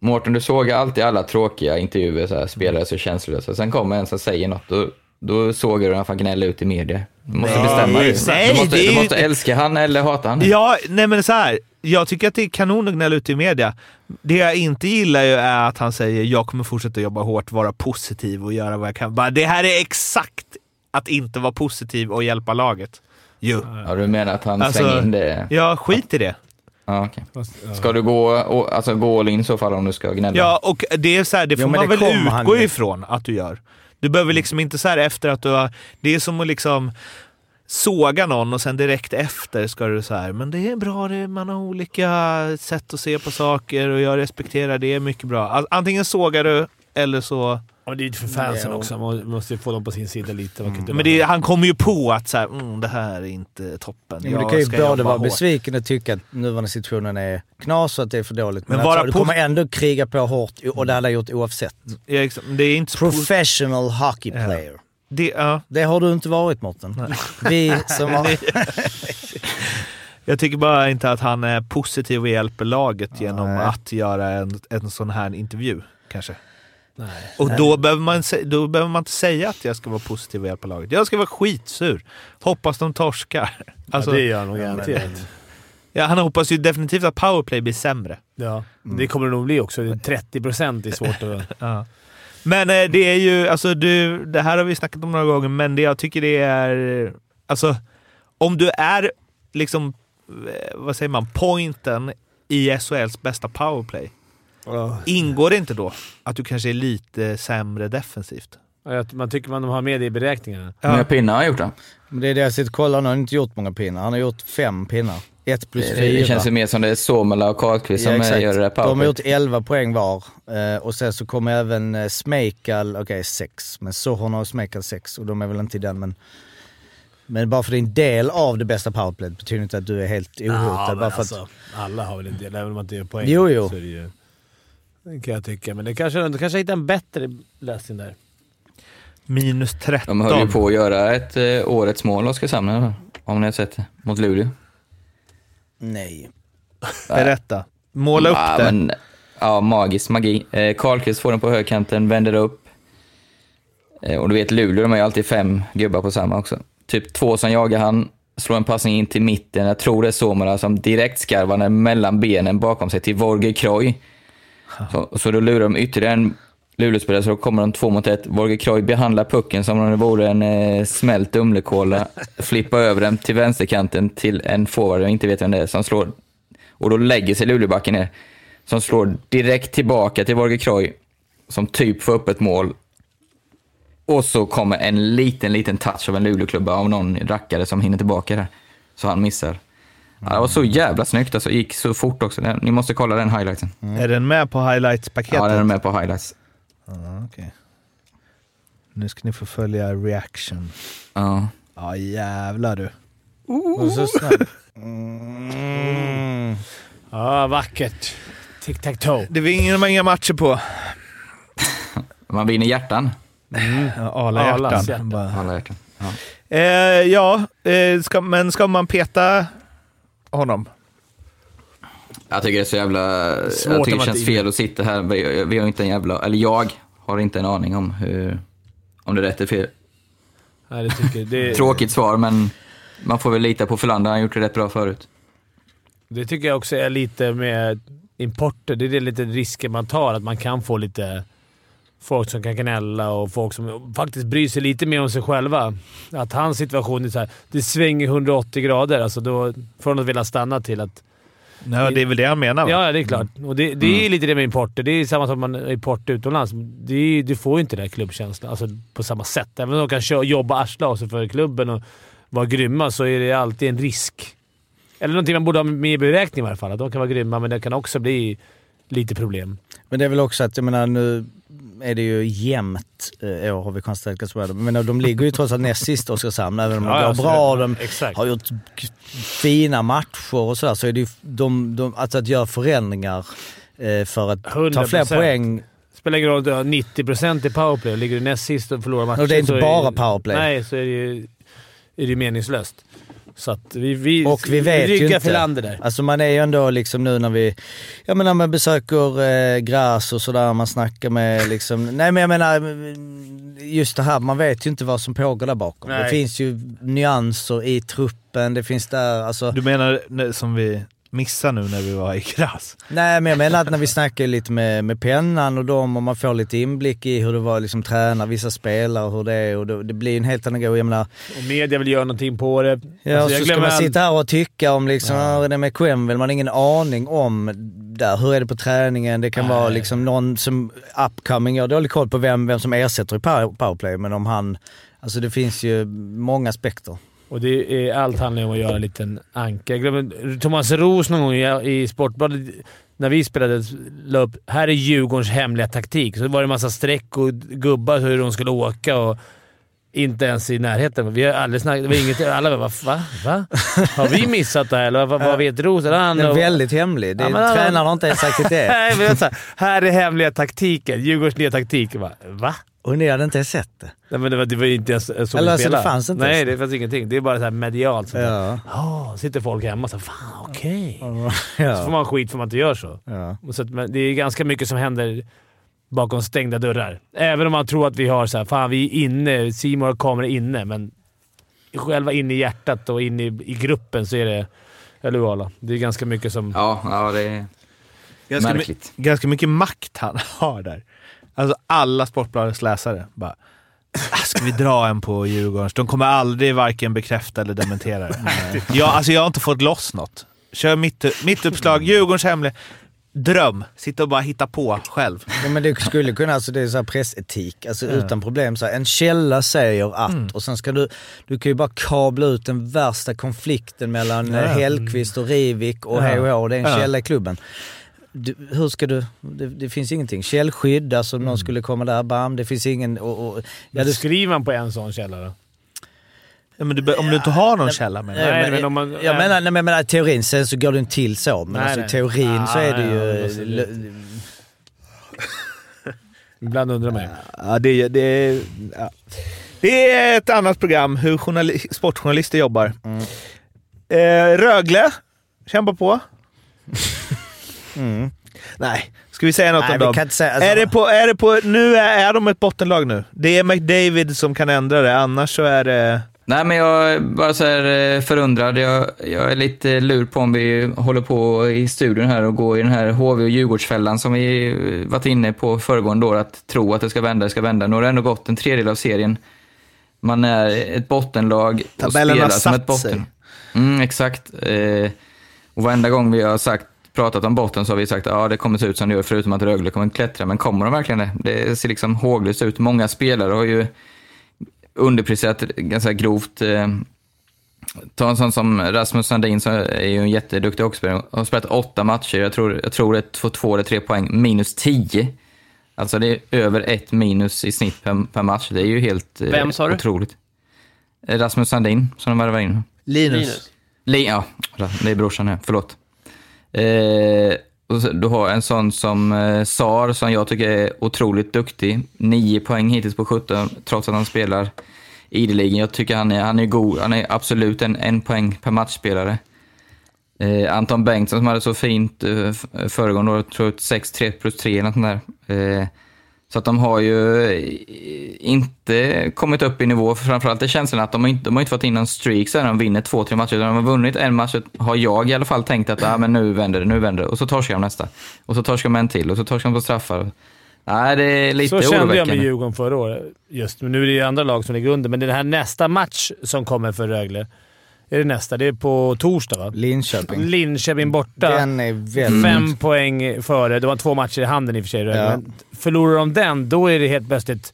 Mårten, du såg alltid alla tråkiga intervjuer, så här, spelare så känslolösa. Sen kommer en som säger något, då, då såg du hur han gnälla ut i media. Du måste Nej, bestämma dig. nej, Du måste, du måste älska han eller hata han. Ja, nej men så här. Jag tycker att det är kanon att gnälla ut i media. Det jag inte gillar är att han säger jag kommer fortsätta jobba hårt, vara positiv och göra vad jag kan. Bara, det här är exakt att inte vara positiv och hjälpa laget. Jo. Ja, du menar att han Alltså, slänger in det? Ja, skit i det. Ja, okej. Ska du gå, och, alltså, gå all in i så fall om du ska gnälla? Ja, och det är så här, det får Jo, man det väl utgå ifrån att du gör. Du behöver liksom inte så här efter att du har... Det är som att liksom såga någon och sen direkt efter ska du så här, men det är bra, det, man har olika sätt att se på saker och jag respekterar det mycket bra. Antingen sågar du eller så... Och det är ju för fansen också. Man måste ju få dem på sin sida lite. Inte Men det, han kommer ju på att så här, mm, det här är inte toppen. Ja, men du Jag kan ju både vara hårt." besviken och tycka att nuvarande situationen är knas och att det är för dåligt. Men, Men vara alltså, du kommer ändå kriga på hårt och det hade jag gjort oavsett. Ja, exakt. det är inte Professional hockey Ja. player. det, ja. Det har du inte varit Mårten. Vi som har... Jag tycker bara inte att han är positiv och hjälper laget genom Nej. att göra en, en sån här intervju, kanske. Nej. Och då behöver, man, då behöver man inte säga att jag ska vara positiv och hjälpa laget. Jag ska vara skitsur. Hoppas de torskar. Alltså, ja, det gör han nog garanterat. ja, han hoppas ju definitivt att powerplay blir sämre. Ja, det kommer det nog bli också. Det är 30 procent är svårt att... Ja. Men eh, det är ju, alltså du, det här har vi snackat om några gånger, men det jag tycker det är, alltså om du är liksom, eh, vad säger man, pointen i SHLs bästa powerplay. Ingår det inte då att du kanske är lite sämre defensivt? Ja, Man tycker man har med det i beräkningarna. Hur många pinnar har han gjort då? Men det är det jag sitter och kollar. Han har inte gjort många pinnar. Han har gjort fem pinnar. Ett plus Det, fyra. det känns ju mer som det är Somela och Karlqvist som eh, gör det där De har gjort 11 poäng var. Eh, och sen så kommer även eh, Smekal, okej 6. Men Sohorn har Smekal 6 och de är väl inte i den men... Men bara för det är en del av det bästa powerplayet betyder inte att du är helt ohotad. Ja, men bara för att, alltså, alla har väl en del, även om man inte gör poäng. Jo, jo. Så är det, ju, det kan jag tycka, men det kanske, det kanske hittar en bättre lösning där. Minus 13. De höll ju på att göra ett eh, årets mål, Oskarshamn, eller? om ni har sett det, mot Luleå. nej. Berätta. Måla upp ja, det. Men, ja, magisk magi. Eh, Karlqvist får den på högkanten, vänder upp. Eh, och du vet, Luleå, de har ju alltid fem gubbar på samma också. Typ två som jagar han, slår en passning in till mitten. Jag tror det är Somera som direkt skarvar den mellan benen bakom sig till Vorger Kroj. Så, så då lurar de ytterligare en Luleåspelare, så då kommer de två mot ett. Vorger Kroj behandlar pucken som om det vore en eh, smält Umlekola. Flippar över den till vänsterkanten till en forward, jag inte vet vem det är, som slår. Och då lägger sig Luleåbacken ner. Som slår direkt tillbaka till Vorger Kroj, som typ får upp ett mål. Och så kommer en liten, liten touch av en Luleåklubba av någon rackare som hinner tillbaka där. Så han missar. Ja, det var så jävla snyggt alltså. gick så fort också. Ni måste kolla den highlightsen. Är den med på highlights-paketet? Ja, den är med på highlights. Ja, okej. Nu ska ni få följa reaction. Ja. Ja, jävlar du. Och så snabb. Mm. Ja, vackert. Tic-tac-toe. Det var inga, inga matcher på. Man vinner hjärtan. Arla Arlas hjärtan. hjärtan. Bara. Alla hjärtan. Ja. Eh, ja, eh, ska, men ska man peta honom? Jag tycker det är så jävla... Svårt jag tycker det känns inte- fel att sitta här. Vi, vi har inte en jävla... Eller jag har inte en aning om hur... Om det är rätt eller fel. Nej, det tycker. Det, Tråkigt svar, men man får väl lita på Förlander. Han har gjort det rätt bra förut. det tycker jag också är lite med importer. Det är det lite risker man tar. Att man kan få lite folk som kan gnälla och folk som faktiskt bryr sig lite mer om sig själva. Att hans situation är så här, det svänger 180 grader. Alltså då, från att vilja stanna till att Ja, det är väl det han menar va? Ja, det är klart. Och det, det är lite det med importer. Det är samma som man import utomlands. Det du får ju inte den här klubbkänslan alltså, på samma sätt. Även om de kan köra, jobba arsla av sig för klubben och vara grymma så är det alltid en risk. Eller någonting man borde ha med i beräkning i varje fall. Att de kan vara grymma, men det kan också bli lite problem. Men det är väl också att, jag menar nu är det ju jämnt eh, i år har vi konstaterat. bra. Men de ligger ju trots allt näst sist Oskarshamn, även om de Ja, går bra. det- De exakt. har gjort fina matcher och sådär. Så är det ju, de, de, alltså att göra förändringar eh, för att ta 100%. fler poäng. Spelar ingen roll om du har 90% i powerplay och ligger du näst sist och förlorar matchen. Och det är inte bara powerplay. Nej, så är det ju är det meningslöst. Så att vi, vi, Och vi vet ju ryggar inte. för landet där. Alltså man är ju ändå liksom nu när vi, jag menar man besöker eh, Gräs och sådär, man snackar med liksom, nej men jag menar just det här, man vet ju inte vad som pågår där bakom. Nej. Det finns ju nyanser i truppen, det finns där, alltså. Du menar som vi missade nu när vi var i Gräs? Nej men jag menar att när vi snackar lite med, med pennan och dem och man får lite inblick i hur det var liksom träna vissa spelare och hur det är och det, det blir en helt annan grej. Jag menar, Och media vill göra någonting på det. Ja, Alltså, så ska man sitta här och tycka om liksom, ja. det med Quenville, man har ingen aning om där. Hur är det på träningen? Det kan vara liksom någon som upcoming, jag har dålig koll på vem, vem som ersätter i power- powerplay, men om han, alltså det finns ju många aspekter. Och det är, allt handlar om att göra en liten anka. Jag glömmer, Thomas Roos någon gång i, i Sportbladet, när vi spelade, la upp “Här är Djurgårdens hemliga taktik”. Så var det en massa streck och gubbar hur de skulle åka och inte ens i närheten. Vi har aldrig snackat... Det var inget, alla bara “Va? Va? Har vi missat det här? Eller vad, vad vet Roos?” Eller han- Den är väldigt hemlig. Det, Ja, men tränaren har inte ens sagt att det. Nej, men här, här är hemliga taktiken. Djurgårdens nya taktik. Bara, Va? Och ni hade inte ens sett det? Nej, men det var, det var inte ens så vi Eller alltså, spelade. det fanns inte Nej, det fanns ingenting. Det är bara så här medialt. Så Ja. Ja, sitter folk hemma och så fan okej. Så får ja. man skit för att man inte gör så. ja. Så att, men det är ganska mycket som händer bakom stängda dörrar. Även om man tror att vi har så här, fan vi är inne, Simon har kameror inne, men själva inne i hjärtat och inne i, i gruppen så är det... Eller hur Arla? Det är ganska mycket som... Ja, ja det är Ganska, my- märkligt. ganska mycket makt han har där. Alltså alla Sportbladets läsare bara "Ah, Ska vi dra en på Djurgårdens? De kommer aldrig varken bekräfta eller dementera det. jag, alltså jag har inte fått loss något. Kör mitt, mitt uppslag, Djurgårdens hemliga dröm. Sitta och bara hitta på själv. Ja, men det skulle kunna, alltså det är så här pressetik, alltså utan problem. Så här, en källa säger att och sen ska du, du kan ju bara kabla ut den värsta konflikten mellan ja. Hellqvist och Rivik och Ja. HH, det är en Ja. källa i klubben. Du, hur ska du, det, det finns ingenting. Källskydd, alltså om någon skulle komma där, bam, det finns ingen... Och, och, ja, du, Skriver man på en sån källa då? Ja, men du, om du inte har någon källa med Nej, men, om man- jag menar, nej, men jag menar teorin, sen så går det inte till så. Men Nej, alltså, i nej. teorin så Ah, är det ja, ju... Ibland undrar man. Ja, det, det, ja. det är ett annat program, hur journali- sportjournalister jobbar. Mm. Eh, Rögle kämpar på. Mm. Nej, ska vi säga något Nej, om dem? säga... Alltså, är det på, är det på, nu är, är de ett bottenlag nu. Det är McDavid som kan ändra det, annars så är det... Nej, men jag är bara så här eh, förundrad. Jag, jag är lite lur på om vi håller på i studion här och går i den här HV och Djurgårdsfällan som vi eh, varit inne på föregående år, att tro att det ska vända, det ska vända. Nu har det ändå gått en tredjedel av serien. Man är ett bottenlag och Tabellen spelar som ett sig. botten. Mm, exakt. Eh, och varenda gång vi har sagt, pratat om botten så har vi sagt att ja, det kommer se ut som det gör, förutom att Rögle kommer klättra. Men kommer de verkligen det? Det ser liksom håglöst ut. Många spelare har ju underpresterat ganska grovt. Eh, ta en sån som Rasmus Sandin som är ju en jätteduktig hockeyspelare. Har spelat åtta matcher. Jag tror, jag tror det är två eller tre poäng. Minus tio. Alltså det är över ett minus i snitt per, per match. Det är ju helt eh, Vem sa du? otroligt. Eh, Rasmus Sandin som de värvar in. Linus. Linus. Li, ja, det är brorsan här. Förlåt. Eh, du har en sån som eh, Sar som jag tycker är otroligt duktig. 9 poäng hittills på 17 trots att han spelar ideligen. Jag tycker han är, han är god. Han är absolut en, en poäng per matchspelare. Eh, Anton Bengtsson som hade så fint eh, föregående år, tror jag 6-3 plus 3 eller något sånt där. Eh, så att de har ju eh, inte kommit upp i nivå. Framförallt är känslan att de har inte, de har inte fått in någon streak så de vinner två, tre matcher. Utan de har vunnit en match, har jag i alla fall tänkt att ah, men nu vänder det, nu vänder det. Och så torskar de nästa. Och så torskar de en till och så torskar de på straffar. Nej, det är lite Så kände jag med oroväckande. Djurgården förra året. Just, men nu är det ju andra lag som ligger under. Men det är den här nästa match som kommer för Rögle. Är det nästa? Det är på torsdag va? Linköping. Linköping borta. Den är väldigt... Fem poäng före. De har två matcher i handen i och för sig. Ja. Men förlorar de den, då är det helt plötsligt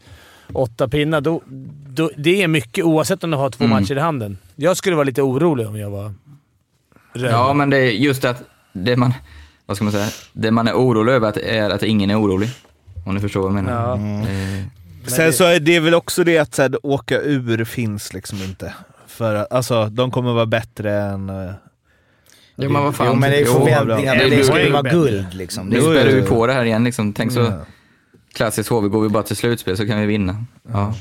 åtta pinnar. Då, då, det är mycket oavsett om de har två Mm. matcher i handen. Jag skulle vara lite orolig om jag var Rögle. Ja, men det är just att det man, vad ska man säga, det man är orolig över att- är att ingen är orolig. Om ni förstår vad jag menar. Ja. Eh, Sen så är det väl också det att så här, åka ur finns liksom inte. För att, alltså, de kommer vara bättre än... eh, Jo, men vad fan. Jo men det är förväntningar. det Det, skulle vara guld liksom. Nu jo, vi på det här igen liksom. Tänk så Ja. klassiskt HV, går vi bara till slutspel så kan vi vinna. Ja.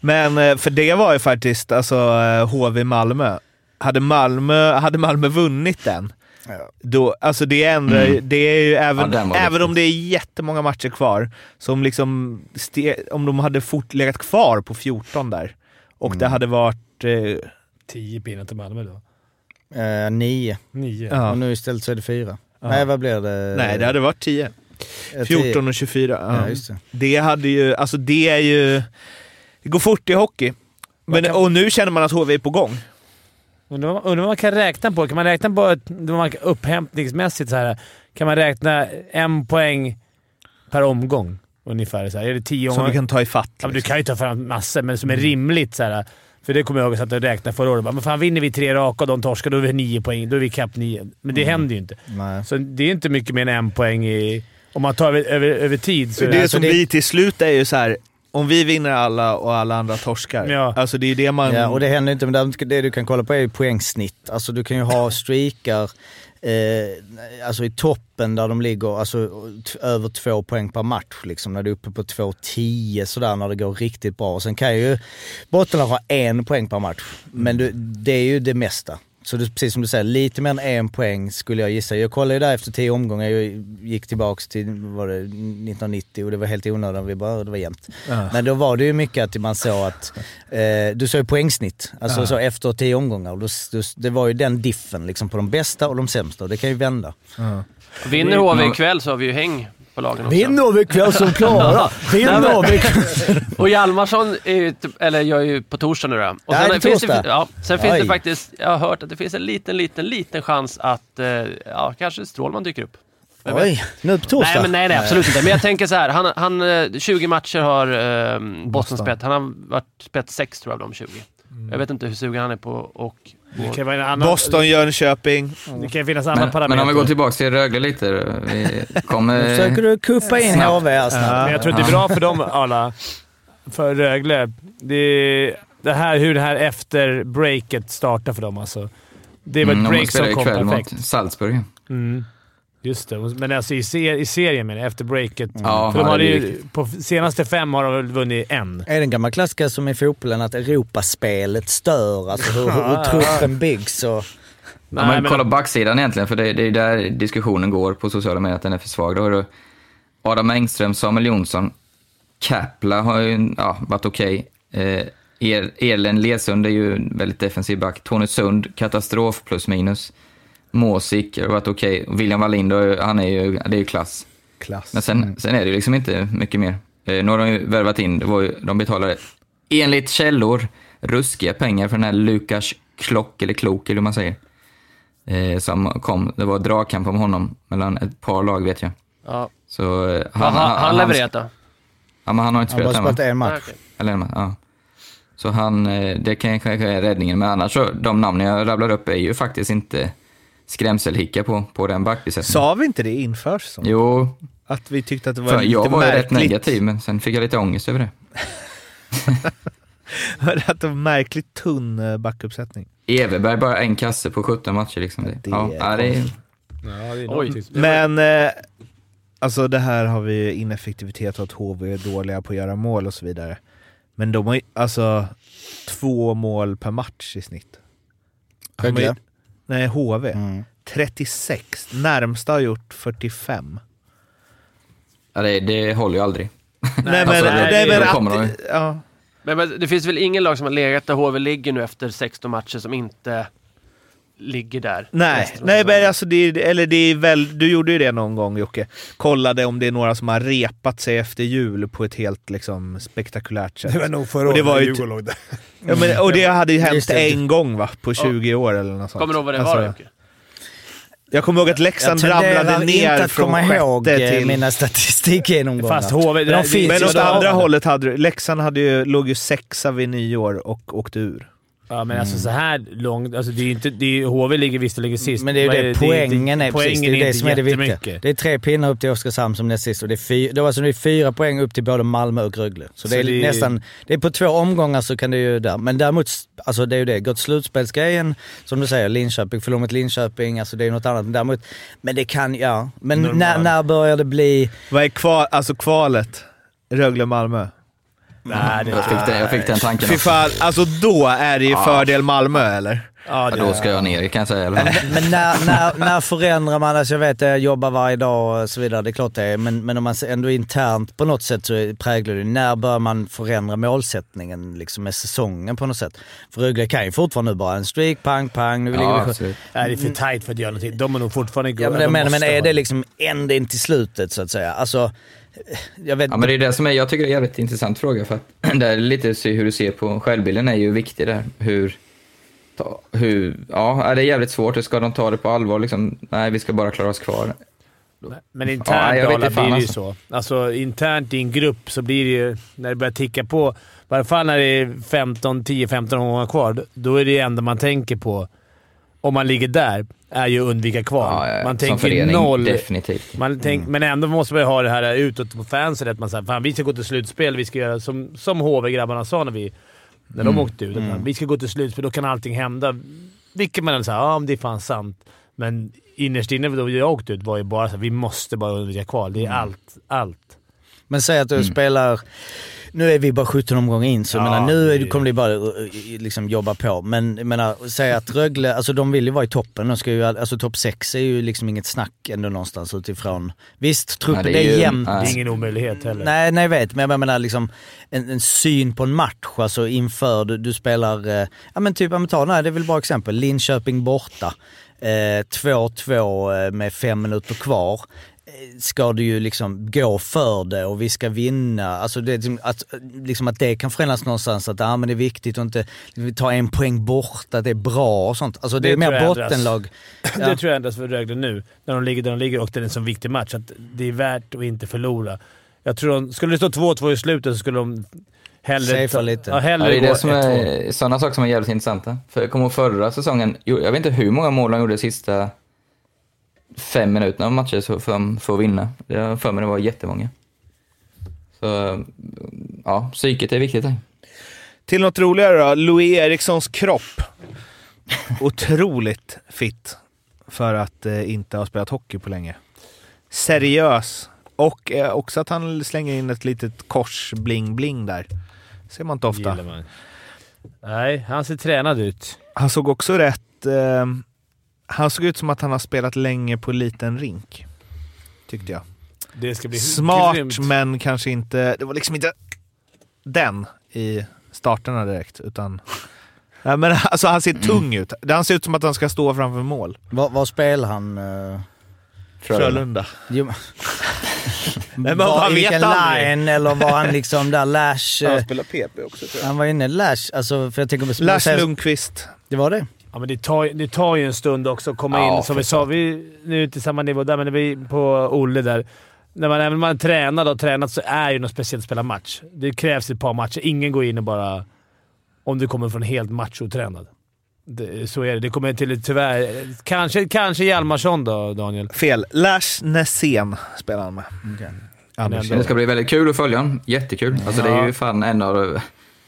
Men eh, för det var ju faktiskt alltså eh, HV Malmö. Hade Malmö, hade Malmö vunnit den, Ja. då, alltså det ändrar ju- det är ju även, var även om det är jättemånga matcher kvar, som liksom ste, om de hade fort legat kvar på 14 där och det hade varit... Eh, Tio pinnar till Malmö då. eh, nio. Nio. ja. Och nu istället så är det fyra. Ja. Nej vad blir det? Nej, det hade varit 10. Eh, 14 och 24. Ja, Ja. just det. Det hade ju, alltså det är ju... Det går fort i hockey. Men, och nu känner man att HV är på gång. Undrar vad man kan räkna på. Kan man räkna på upphämtningsmässigt så här, Kan man räkna en poäng per omgång? Ungefär. Så här. Är det tio Som omgångar? du kan ta i fatt. Ja, men du liksom. kan ju ta fram massor, men som är rimligt. Så här, för det kommer jag ihåg att jag satt och räknade förra året. Men fan, vinner vi tre raka och de torskar, då är vi nio poäng. Då är vi kapp nio. Men det händer ju inte. Nej. Så det är inte mycket mer än en poäng i... Om man tar över, över, över tid så... det alltså, som blir till slut är ju så här. om vi vinner alla och alla andra torskar. Ja. Alltså det är ju det man... Ja, och det händer inte, men det- det du kan kolla på är ju poängsnitt. Alltså du kan ju ha streakar eh, alltså i toppen där de ligger alltså, över två poäng per match. Liksom, när du är uppe på 2-10 sådär när det går riktigt bra. Och sen kan ju bottenlag ha en poäng per match. Men du, det är ju det mesta. Så det, precis som du säger, lite mer än en poäng skulle jag gissa. Jag kollade ju där efter tio omgångar, jag gick tillbaks till var det, 1990 och det var helt onödigt, vi bara, det var jämnt. Ja. Men då var det ju mycket att man såg att, eh, du såg ju poängsnitt, alltså Ja. så efter tio omgångar. Och Då, då, det var ju den diffen liksom på de bästa och de sämsta och det kan ju vända. Ja. Vinner HV ikväll så har vi ju häng på lagen också. Vinner vi kväll som klarar! Vinner vi Och Hjalmarsson är ju, typ- eller jag är ju på torsdag nu då. Och det är finns det, ja, sen finns det Oj. faktiskt, jag har hört att det finns en liten, liten, liten chans att, eh, ja, kanske Strålman dyker upp. Vem? Oj, nu på torsdag? Nej, men nej, nej, absolut inte. Men jag tänker så här, han, han, eh, 20 matcher har eh, Boston, spelat. Han har varit spelat 6 tror jag av de 20. Jag vet inte hur sugen han är på och... Boston, Jönköping. Det kan finnas andra Men, parametrar. men om vi går tillbaka till Rögle lite. Vi Nu kommer... försöker du kuppa in. HV här snabbt. Men jag tror att det är bra för dem alla. För Rögle. Det, är det här, hur det här efter breaket startar för dem alltså. Det var ett Mm, de break som kom ikväll perfekt. mot Salzburg. Mm. Just det. Men alltså i, ser, i serien menar jag, efter breaket. Ja, för de hade ju, på senaste fem har de väl vunnit en. Är det en gammal klassiker som i fotbollen att Europaspelet stör, alltså hur, hur truppen byggs och... Ja, men kolla backsidan egentligen, för det, det är där diskussionen går på sociala medier, att den är för svag. Då har du Adam Engström, Samuel Jonsson, Kapla har ju ja, varit okej. Eh, er, Erlen Ledsund är ju väldigt defensiv back. Tony Sund, katastrof plus minus. Måsik har varit okej. Och William Wallin, då, han är ju, det är ju klass. Klass. Men sen, sen är det ju liksom inte mycket mer. Eh, nu har de ju värvat in, det var ju, de betalade enligt källor ruskiga pengar för den här Lukas Klock, eller Klok eller hur man säger. Eh, som kom, det var dragkamp om honom mellan ett par lag vet jag. Ja. Så eh, Han, han, han, han levererat då? Ja, men han har inte Han har spelat spelat en match. Eller en match, ja. Så han, eh, det kan kanske är räddningen. Men annars så, de namn jag rabblar upp är ju faktiskt inte skrämselhicka på, på den backbesättningen. Sa vi inte det inför säsongen? Jo, Att vi tyckte att det var för lite jag var ju rätt märkligt. negativ, men sen fick jag lite ångest över det. att det var märkligt tunn eh, backuppsättning. Everberg bara en kasse på 17 matcher liksom. Det, Det ja, är det är, Ja, det är Oj. Men, eh, alltså det här har vi ineffektivitet och att HV är dåliga på att göra mål och så vidare. Men de har ju alltså två mål per match i snitt. Ju- Rögle? Nej, HV. Mm. 36. Närmsta har gjort 45. ja, det, det håller ju aldrig. Nej, men, alltså, nej, det- men då att, kommer de ju. ja. Men, men det finns väl ingen lag som har legat där HV ligger nu efter 16 matcher som inte ligger där? Nej, nej men alltså det, är- eller det är väl, du gjorde ju det någon gång Jocke. Kollade om det är några som har repat sig efter jul på ett helt liksom spektakulärt sätt. Det var nog förra Och det var året när Djurgården låg där. Ja, men, och det hade ju hänt en gång va, på 20 år eller något sånt. Kommer du ihåg vad det Alltså, var Jocke? Jag kommer ihåg att Leksand ramlade ner inte att från komma ihåg sjätte eh, till... mina statistikgenomgångar. Fast HV... Men de finns Men åt andra hållet hade du, Leksand hade ju, låg ju sexa vid nyår och åkte ur. Ja, men alltså så här långt... Alltså det är inte, det är, HV ligger visserligen sist. Men det är ju Vad det, poängen är, precis, poängen det, är det inte som är det viktiga. Det är tre pinnar upp till Oskarshamn som näst sist och det är, fyra, det var alltså det är fyra poäng upp till både Malmö och Rögle. Så, det Så är det är- nästan... Det är på två omgångar så kan det ju där. Men däremot, alltså det är ju det. Gått slutspelsgrejen, som du säger, Linköping, förlorar mot Linköping, alltså det är något annat. Men Däremot, men det kan, ja. Men Normal. när, när börjar det bli... Vad är kval, alltså kvalet? Rögle-Malmö. Nej, det Jag fick, den, jag fick den tanken Fy också. fan, alltså då är det ju fördel Malmö eller? Ja, Ja, då ska jag ner kan jag säga. Eller? Men när, när, när förändrar man? Alltså jag vet, jag jobbar varje dag och så vidare, det är klart det är. Men, men om man ändå internt på något sätt så präglar det När bör man förändra målsättningen liksom med säsongen på något sätt? För Rögle kan ju fortfarande nu bara en streak, pang, pang. Nu ligger Ja, vi absolut. Nej, det är för tajt för att göra någonting. De är nog fortfarande Ja, men, men måste är det liksom änden till slutet så att säga? Alltså, jag vet Ja, men det är det som är, jag tycker det är en jävligt intressant fråga. För att det är lite hur du ser på självbilden är ju viktig där. Hur, ta, hur, ja, det är jävligt svårt. Ska de ta det på allvar? Liksom, nej, vi ska bara klara oss kvar. Men Ja, internt Dala, fan blir det ju alltså. så. Alltså internt i en grupp så blir det ju, när det börjar ticka på, i varje fall när det är 15, 10-15 omgångar kvar, då är det enda man tänker på, om man ligger där, är ju att undvika kval. Ja, ja, ja. Man tänker förening, noll. definitivt. Man tänk, Men ändå måste man ju ha det här utåt på fansen, att man säger fan vi ska gå till slutspel. Vi ska göra som, som HV-grabbarna sa när, vi, när de åkte ut. att Vi ska gå till slutspel, då kan allting hända. Vilket man säger, ja det är fan sant. Men innerst inne då jag åkte ut var ju bara så här, vi måste bara undvika kval. Det är allt. Allt. Men säg att du spelar... Nu är vi bara 17 omgångar in, så Ja, menar, nu är- det- kommer det bara uh, uh, liksom jobba på. Men menar, säg att Rögle, alltså de vill ju vara i toppen. De ska ju, alltså topp 6 är ju liksom inget snack ändå någonstans utifrån. Visst, truppen, Nej, det är, är jämnt. Det är Nej. ingen omöjlighet heller. Nej, nej jag vet, men jag menar liksom en, en syn på en match, alltså inför du, du spelar, eh, ja men typ, ja, men ta här, det är väl bra exempel, Linköping borta. Eh, 2-2 eh, med fem minuter kvar. Ska du ju liksom gå för det och vi ska vinna. Alltså det, är liksom att, liksom att det kan förändras någonstans, att ah, men det är viktigt att inte ta en poäng bort, att det är bra och sånt. Alltså det, Det är mer bottenlag. Det tror jag ändras för Rögle nu, när de ligger där de ligger och det är en sån viktig match. Att det är värt att inte förlora. Jag tror de, skulle det stå 2-2 i slutet så skulle de hellre... Ta- lite. Ja, Ja, hellre det är gå det som 1-2. är sådana saker som är jävligt intressanta. För jag kommer ihåg förra säsongen, jag vet inte hur många mål han gjorde de sista fem minuterna av matcher så- för, för att vinna. Jag har för mig det var jättemånga. Så ja, psyket är viktigt där. Till något roligare då. Louis Erikssons kropp. Otroligt fit för att eh, inte ha spelat hockey på länge. Seriös. Och eh, också att han slänger in ett litet kors bling-bling där. ser man inte ofta. Man. Nej, han ser tränad ut. Han såg också rätt... Eh, han såg ut som att han har spelat länge på liten rink. Tyckte jag. Det ska bli Smart, grymt. men kanske inte... Det var liksom inte den i starterna direkt, utan... Nej, men alltså han ser tung ut. Han ser ut som att han ska stå framför mål. Var, var spelar han? eh? Frölunda. Jo, men- var, man I vet vilken aldrig. line eller var han liksom där Lash... eh, spelar PP också tror Han var inne Lash, alltså för jag tänker på... Säg- Lundqvist. Det var det? Ja, men det, tar, det tar ju en stund också att komma Ja, in. Som vi sa, vi, nu är inte samma nivå där, men när vi på Olle där. När man, även om man tränar och tränat så är det något speciellt att spela match. Det krävs ett par matcher. Ingen går in och bara... Om du kommer från helt machotränad. Det, så är det. Det kommer till tyvärr... Kanske, kanske Hjalmarsson då, Daniel. Fel. Lars Nässén spelar han med. Anders. Men det ska bli väldigt kul att följa honom. Jättekul. Alltså det är Ja. ju fan en av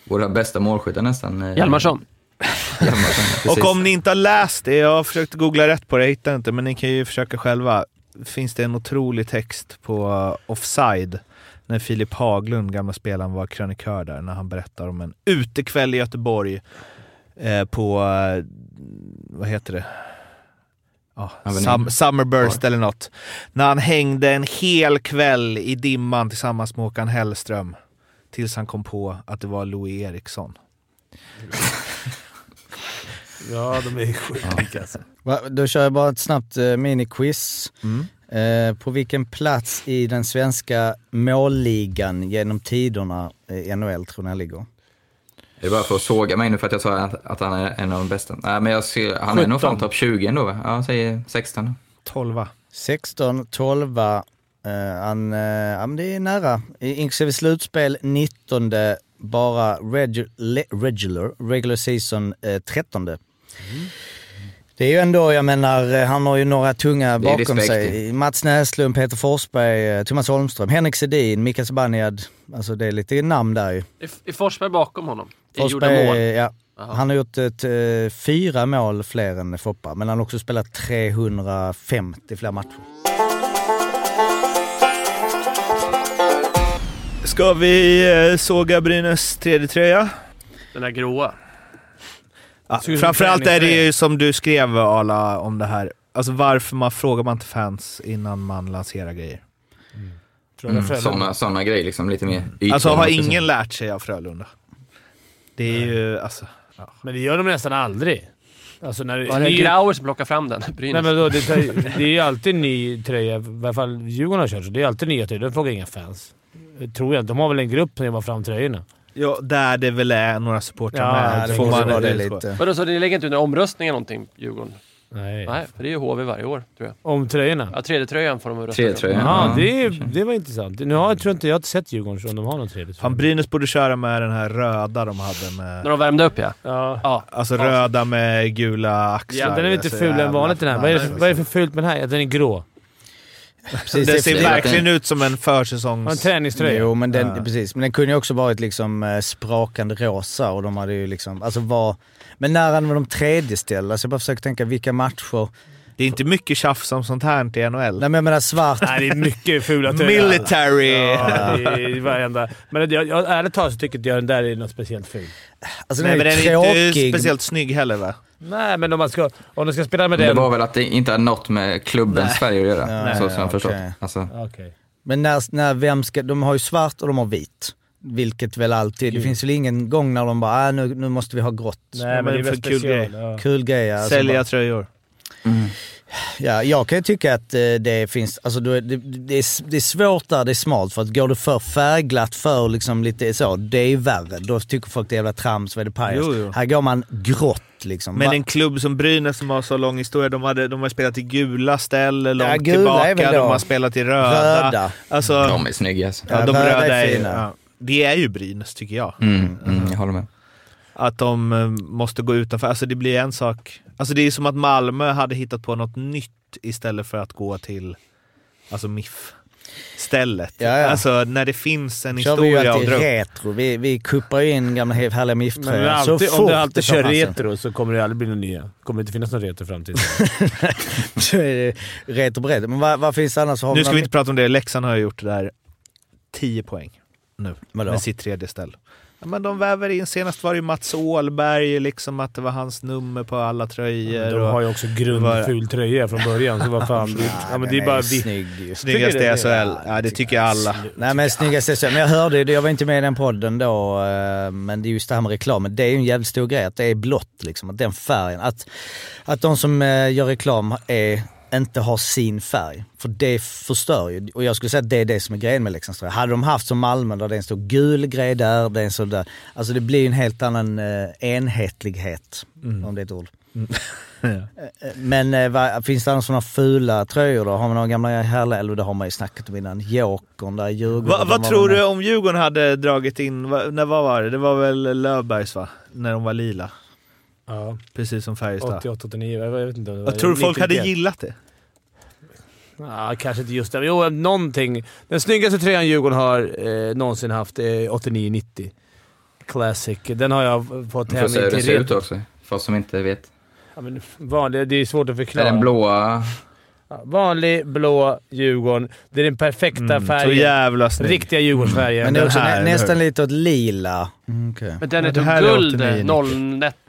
våra bästa målskyttar nästan. Hjalmarsson. Och om ni inte har läst det, jag har försökt googla rätt på det, jag hittar inte, men ni kan ju försöka själva. Finns det en otrolig text på uh, Offside, när Filip Haglund, gamla spelaren, var krönikör där, när han berättar om en utekväll i Göteborg eh, på, eh, vad heter det? Avenyn. Sum- Summerburst eller något. När han hängde en hel kväll i dimman tillsammans med Håkan Hellström. Tills han kom på att det var Louis Eriksson. Ja, de är sjuka alltså. Va, Då kör jag bara ett snabbt eh, miniquiz. Eh, på vilken plats i den svenska målligan genom tiderna eh, NHL tror ni han ligger? Det är bara för att såga mig nu för att jag sa att, att han är en av de bästa. Nej, men jag ser, han är nog 17. fan topp 20 ändå va? Ja, säger 16. 12. 16, 12, eh, han, eh, ja, men det är nära. I- Inklusive slutspel 19 bara regu- le- regular, regular season eh, 13. Det är ju ändå, jag menar, han har ju några tunga bakom sig. Mats Näslund, Peter Forsberg, eh, Thomas Holmström, Henrik Sedin, Mikael Zibanejad. Alltså det är lite namn där ju. Är, är Forsberg bakom honom? Forsberg, mål? ja. Jaha. Han har gjort ett, eh, fyra mål fler än Foppa, men han har också spelat 350 fler matcher. Ska vi eh, såga Brynäs tredje tröja? Den där gråa. Ja, som framförallt är det ju som du skrev Arla om det här. Alltså varför man frågar man inte fans innan man lanserar grejer? Mm, Frölunda. såna, såna grejer, liksom lite mer ytliga. Alltså har ingen lärt sig av Frölunda? Det är ju alltså... Ja. Men det gör de nästan aldrig. Alltså när, Var det ny- Grauer som plockade fram den? Nej, Brynäs. men då, det, tar- det är ju alltid ny tröja. I alla fall Djurgården har kört så. Det är alltid nya tröjor. De frågar inga fans. Tror jag inte. De har väl en grupp som jobbar fram tröjorna. Ja, där det väl är några supportrar Ja, med. ja, det får man det det lite. Vadå, så ni lägger inte under omröstning eller någonting, Djurgården? Nej. Nej, för det är ju HV varje år, tror jag. Om tröjorna? Ja, tredje tröjan får de rösta Tredje tröjan. Ja, det, kanske. det var intressant. Nu har, jag tror inte jag har inte sett Djurgården om de har någon tredje Fan, Brynäs borde köra med den här röda de hade med... När de värmde upp ja. Ja. Ja. Alltså röda med gula axlar. ja. Den är lite Så fulare än vanligt den här. Vad är, det, vad är det för fult med den här? Den är grå? Precis, det- ser verkligen ut som en Har en försäsongs... träningströja? Jo, men den, Ja. precis. Men den kunde ju också varit liksom eh, sprakande rosa och de hade ju liksom, alltså var... Men när använde de tredje ställ? Alltså jag bara försöker tänka vilka matcher... Det är inte mycket tjafs om sånt här i NHL. Nej men jag menar svart... Nej, det är mycket fula tröjor. Military! Ja, det är varenda. Men jag, jag, ärligt talat så tycker inte jag den där är något speciellt ful. Alltså Nej den men den är inte speciellt snygg heller va? Nej, men om man ska, om de ska spela med Det den... var väl att det inte hade något med klubbens färger att göra, Nej, så som jag förstått. okej. Alltså, Okej. Men när, när vem ska... De har ju svart och de har vit. Vilket väl alltid... Det finns väl ingen gång när de bara äh, nu, nu måste vi ha grått. Nej, men det är väl kul special. grej. Ja. Kul grej alltså Sälja bara- tröjor. Ja, jag kan ju tycka att eh, det finns, alltså det, det, är, det är svårt där, det är smalt. För att går du för färgglatt, för liksom lite så, det är värre. Då tycker folk det är jävla trams, vad är det pajas? Jo, jo. Här går man grått liksom. Men en klubb som Brynäs som har så lång historia, de, hade, de har spelat i gula ställ långt gula är väl tillbaka, de har spelat i röda. Röda. Alltså, de är snygga alltså. ja, Ja, de röda röda är är, fina. ja, Det är ju Brynäs tycker jag. Mm, mm, jag håller med. Att de eh, måste gå utanför. Alltså det blir en sak. Alltså det är som att Malmö hade hittat på något nytt istället för att gå till alltså MIF stället. Ja, ja. Alltså när det finns en kör vi ju historia att alltid retro. Vi, vi kuppar ju in gamla härliga alltid, Så om fort du alltid det kör chansen. retro så kommer det aldrig bli några nya. kommer inte finnas någon retro i framtiden. Det retro på retro. Men vad, vad finns det annars? Har Nu vi ska vi inte prata om det. Leksand har ju gjort det där 10 poäng nu Vadå? med sitt tredje ställ. Ja, men de väver in, senast var det ju Mats Åhlberg, liksom att det var hans nummer på alla tröjor. De och har ju också grundful tröja från början, så vad fan. Det, ja, men det är bara vitt. snygg. Snyggaste du SHL. det? Ja, det tycker alla. Nej men snyggaste så. Men jag hörde ju, jag var inte med i den podden då, eh, men det är just det här med reklamen. Det är ju en jävligt stor grej att det är blått liksom, att den färgen. Att, att de som eh, gör reklam är, inte har sin färg. För det förstör ju. Och jag skulle säga att det är det som är grejen med Leksands tröja. Hade de haft som Malmö där det är en stor gul grej där, det är en sån där. Alltså det blir en helt annan eh, enhetlighet. Om det är ett ord. Eh, Men eh, vad, finns det några sådana fula tröjor då? Har man några gamla härliga, eller det har man ju snackat om innan, Jokern där Djurgården. Va, vad tror du om Djurgården hade dragit in, när vad var det? Det var väl Löfbergs va? När de var lila. Ja, Precis som Färjestad. 88, 89, jag vet inte. Jag tror du folk hade 91? gillat det? Ja, kanske inte just det. Jo, någonting. Den snyggaste tröjan Djurgården har eh, någonsin haft är 89-90. Classic. Den har jag fått hem får se hur det till ser ut också, för oss som inte vet. Ja, men vanlig, det är svårt att Det är förklara. den blåa, Ja, vanlig blå Djurgården. Det är den perfekta Mm, så färgen. jävla snygg. Riktiga Djurgårdsfärgen. Men det är Den också här, nä, nästan lite åt lila. Mm, okej. Men den Ja, är det typ guld, 89, 0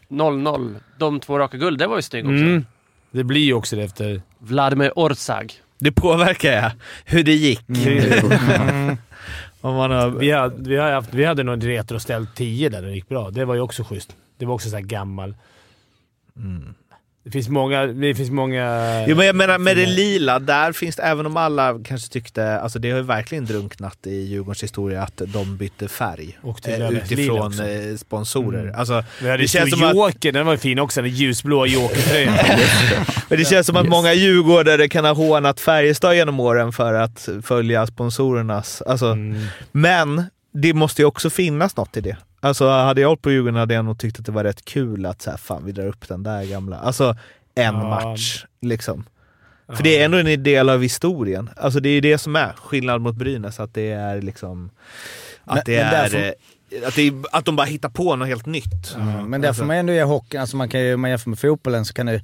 0 De två raka guld, det var ju snygg också. Mm. Det blir ju också det efter... Vladimir Orzag. Det påverkar ja, hur det gick. Mm. Har... Vi, hade, vi, har haft, vi hade nog en retroställ 10 där det gick bra. Det var ju också schysst. Det var också så här gammal. Det finns många... Det finns många... Jo, men jag menar med det lila, där finns det, även om alla kanske tyckte, alltså det har ju verkligen drunknat i Djurgårdens historia att de bytte färg. Och till eh, utifrån eh, sponsorer. Mm. Alltså, hade det känns som att- Joker, den var ju fin också. Den ljusblå Joker-tröjan. men det känns som att många djurgårdare kan ha hånat Färjestad genom åren för att följa sponsorernas... Alltså, Mm. Men det måste ju också finnas något i det. Alltså hade jag hållit på Djurgården hade jag nog tyckt att det var rätt kul att så här, fan vi drar upp den där gamla. Alltså en Ja. match liksom. För det är ändå en del av historien. Alltså det är ju det som är skillnad mot Brynäs, att det är liksom... Att Men- det men är... därför- eh, Att, det är, att de bara hittar på något helt nytt. Men där får man ändå ge hockeyn, alltså man kan ju, om man jämför med fotbollen så kan det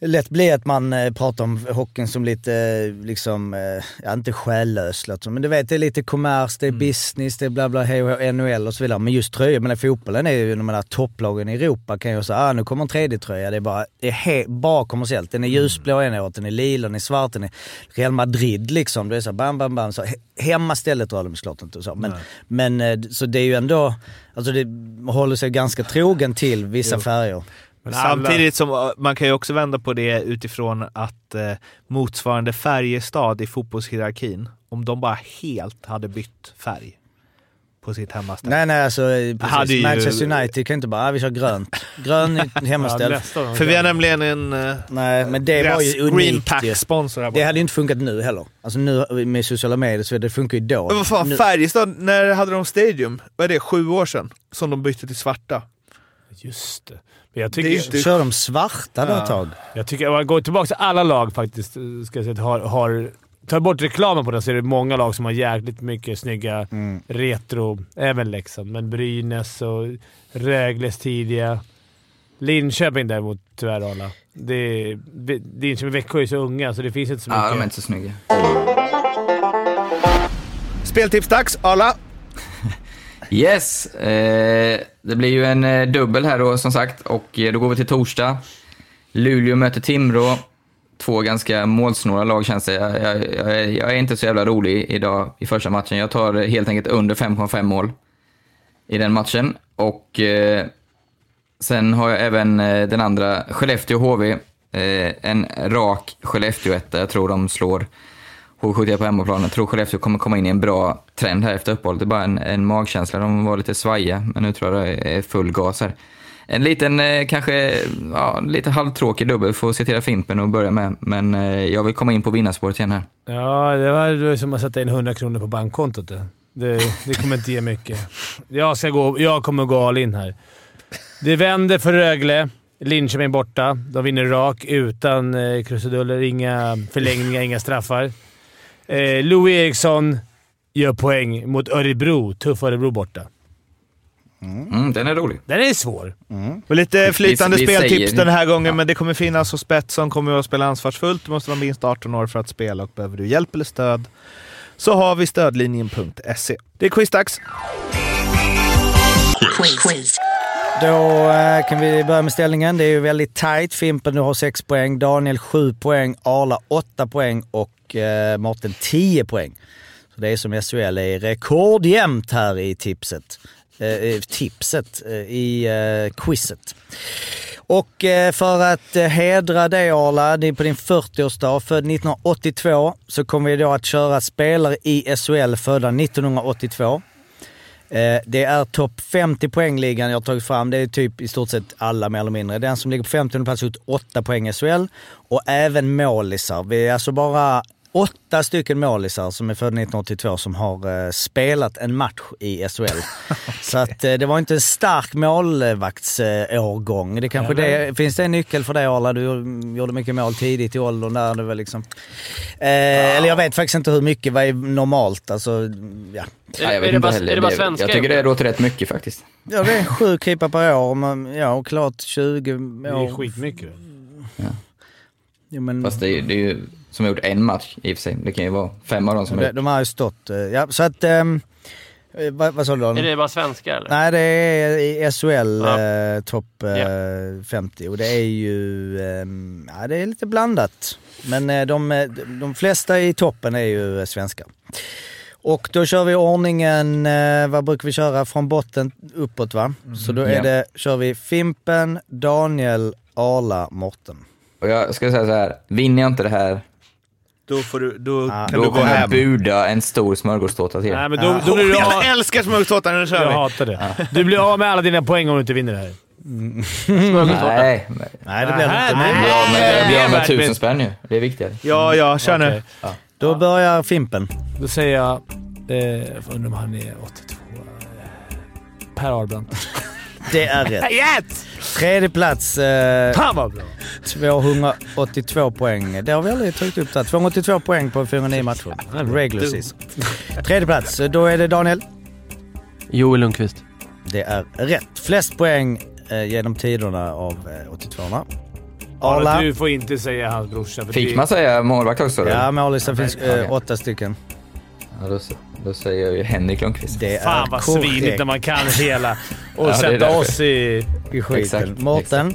lätt bli att man eh, pratar om hockeyn som lite, eh, liksom, eh, ja inte själlös men du vet det är lite kommers, det är business, det är bla bla, hej och NHL och så vidare. Men just tröjor, men fotbollen är ju, de här topplagen i Europa kan ju säga, ah, nu kommer en tredje tröja. Det är bara, det är he, bara kommersiellt. Den är ljusblå ena året, den är lila, den är svart, den är Real Madrid liksom. Det är så bam, bam, bam. Så, he, hemma stället drar de såklart inte och så. Men, men så det är ju ändå, alltså det håller sig ganska trogen till vissa färger. Men alla- Samtidigt som uh, man kan ju också vända på det utifrån att eh, motsvarande Färjestad i fotbollshierarkin, om de bara helt hade bytt färg på sitt hemmaställe. Nej nej alltså eh, Hade precis. ju- Manchester United kan inte bara, ah, vi kör grönt. Grön Ja, hemmaställ. gång. För vi har nämligen en uh, nej men det var ju unikt ju. Det hade ju inte funkat nu heller. Alltså nu med sociala medier så det funkar ju då. Men vad fan, nu, Färjestad, när hade de Stadium? Vad är det, sju år sedan? Som de bytte till svarta. Just det. Men jag Det är tycker, ju inte- Kör de svarta då ett tag? jag tycker, om man går tillbaka till alla lag faktiskt, ska jag säga, har, har Tar bort reklamen på det så är det många lag som har jäkligt mycket snygga Mm. retro. Även Leksand, men Brynäs och Rögles tidiga. Linköping däremot, tyvärr Arla. Det, det, Linköping och Växjö är så unga så det finns inte så mycket. Ja, de är inte så snygga. Speltipsdags, Arla. Yes! Eh, det blir ju en eh, dubbel här då som sagt och eh, då går vi till torsdag. Luleå möter Timrå. Två ganska målsnåla lag känns det. Jag, jag, jag, är, jag är inte så jävla rolig idag i första matchen. Jag tar eh, helt enkelt under 5,5 mål i den matchen. Och eh, sen har jag även eh, den andra, Skellefteå-HV. Eh, en rak Skellefteå-etta. Jag tror de slår H71 på hemmaplan. Jag tror Skellefteå kommer komma in i en bra trend här efter uppehållet. Det är bara en, en magkänsla. De var lite svajiga, men nu tror jag det är full gas här. En liten, eh, kanske, ja, lite halvtråkig dubbel. Får citera Fimpen och börja med. Men eh, jag vill komma in på vinnarspåret igen här. Ja, det var som att sätta in 100 kronor på bankkontot. Det, det, det kommer inte ge mycket. Jag, ska gå, jag kommer gå all in här. Det vänder för Rögle. Linköping borta. De vinner rak utan eh, krusiduller. Inga förlängningar, inga straffar. Eh, Louis Eriksson gör poäng mot Örebro. Tuff Örebro borta. Mm, den är rolig. Den är svår. Och lite flytande vi speltips säger- den här gången, Ja. men det kommer finnas hos Betsson. Kommer att spela ansvarsfullt. Du måste vara minst 18 år för att spela och behöver du hjälp eller stöd så har vi stödlinjen.se. Det är quizdags. Då eh, kan vi börja med ställningen. Det är ju väldigt tight. Fimpen du har 6 poäng, Daniel 7 poäng, Arla 8 poäng och eh, Mårten 10 poäng. Så det är som SHL är rekordjämnt här i tipset. Eh, tipset, eh, i eh, quizet. Och eh, för att eh, hedra dig Arla, det är på din 40-årsdag, född 1982, så kommer vi då att köra spelare i SHL födda 1982. Eh, det är topp 50 poängligan jag har tagit fram. Det är typ i stort sett alla mer eller mindre. Den som ligger på 50 plats har gjort 8 poäng i SHL och även målisar. Vi är alltså bara åtta stycken målisar som är födda 1982 som har eh, spelat en match i SHL. Så att eh, det var inte en stark målvaktsårgång. Det kanske det, finns det en nyckel för dig Arla? Du gjorde mycket mål tidigt i åldern där. Det var liksom, eh, Eller jag vet faktiskt inte hur mycket, vad är normalt? Alltså, ja. Ja, jag är vet det inte bara, heller. är det bara svenska? jag tycker det låter rätt mycket faktiskt. Ja, det är sju keepar per år. Men, ja, och klart 20 Det är år. skitmycket. Jo, men, Fast det är, det är ju som har gjort en match i och för sig. Det kan ju vara fem av dem som har de, gjort. de har ju stått... eh, Ja, så att... eh, vad, vad sa du Är Daniel? det bara svenska eller? Nej, det är i SHL Ja. eh, topp eh, 50 och det är ju... ehm, ja, det är lite blandat. Men eh, de, eh, de flesta i toppen är ju eh, svenskar. Och då kör vi ordningen, eh, vad brukar vi köra, från botten uppåt va? Så då är Ja. det, kör vi Fimpen, Daniel, Arla, Morten. Och jag ska säga så här, vinner jag inte det här, Då, får du, då Ah. kan då du gå jag hem. buda en stor smörgåstårta till. Nej, men då, då blir du av, Jag älskar smörgåstårtan, nu kör Jag vi! hatar det. Du blir av med alla dina poäng om du inte vinner det här. Nej, men Nej, det blir det Nej, inte. nej. Jag blir av med, jag blir av med värt tusen spänn ju. Det är viktigare. Ja, ja, kör nu. Då börjar Fimpen. Då säger jag... Eh, jag undrar om han är 82. Per Arbrandt. Det är rätt. Yes! Tredje plats. Eh, Fan vad bra! 282 poäng. Det har vi aldrig tagit upp där. 282 poäng på 409 matcher. Regular season. Tredje plats. Då är det Daniel. Joel Lundqvist. Det är rätt. Flest poäng eh, genom tiderna av eh, 82orna. Arla. Arla. Du får inte säga hans brorsa. för Fick det- man säga målvakt också? då? Ja, mållistan finns eh, åtta stycken. Ja, då, då säger jag ju Henrik Lundqvist. Det Fan är vad korrekt svinigt när man kan hela och Ja, sätta oss i... i skiten. Exakt, Mårten.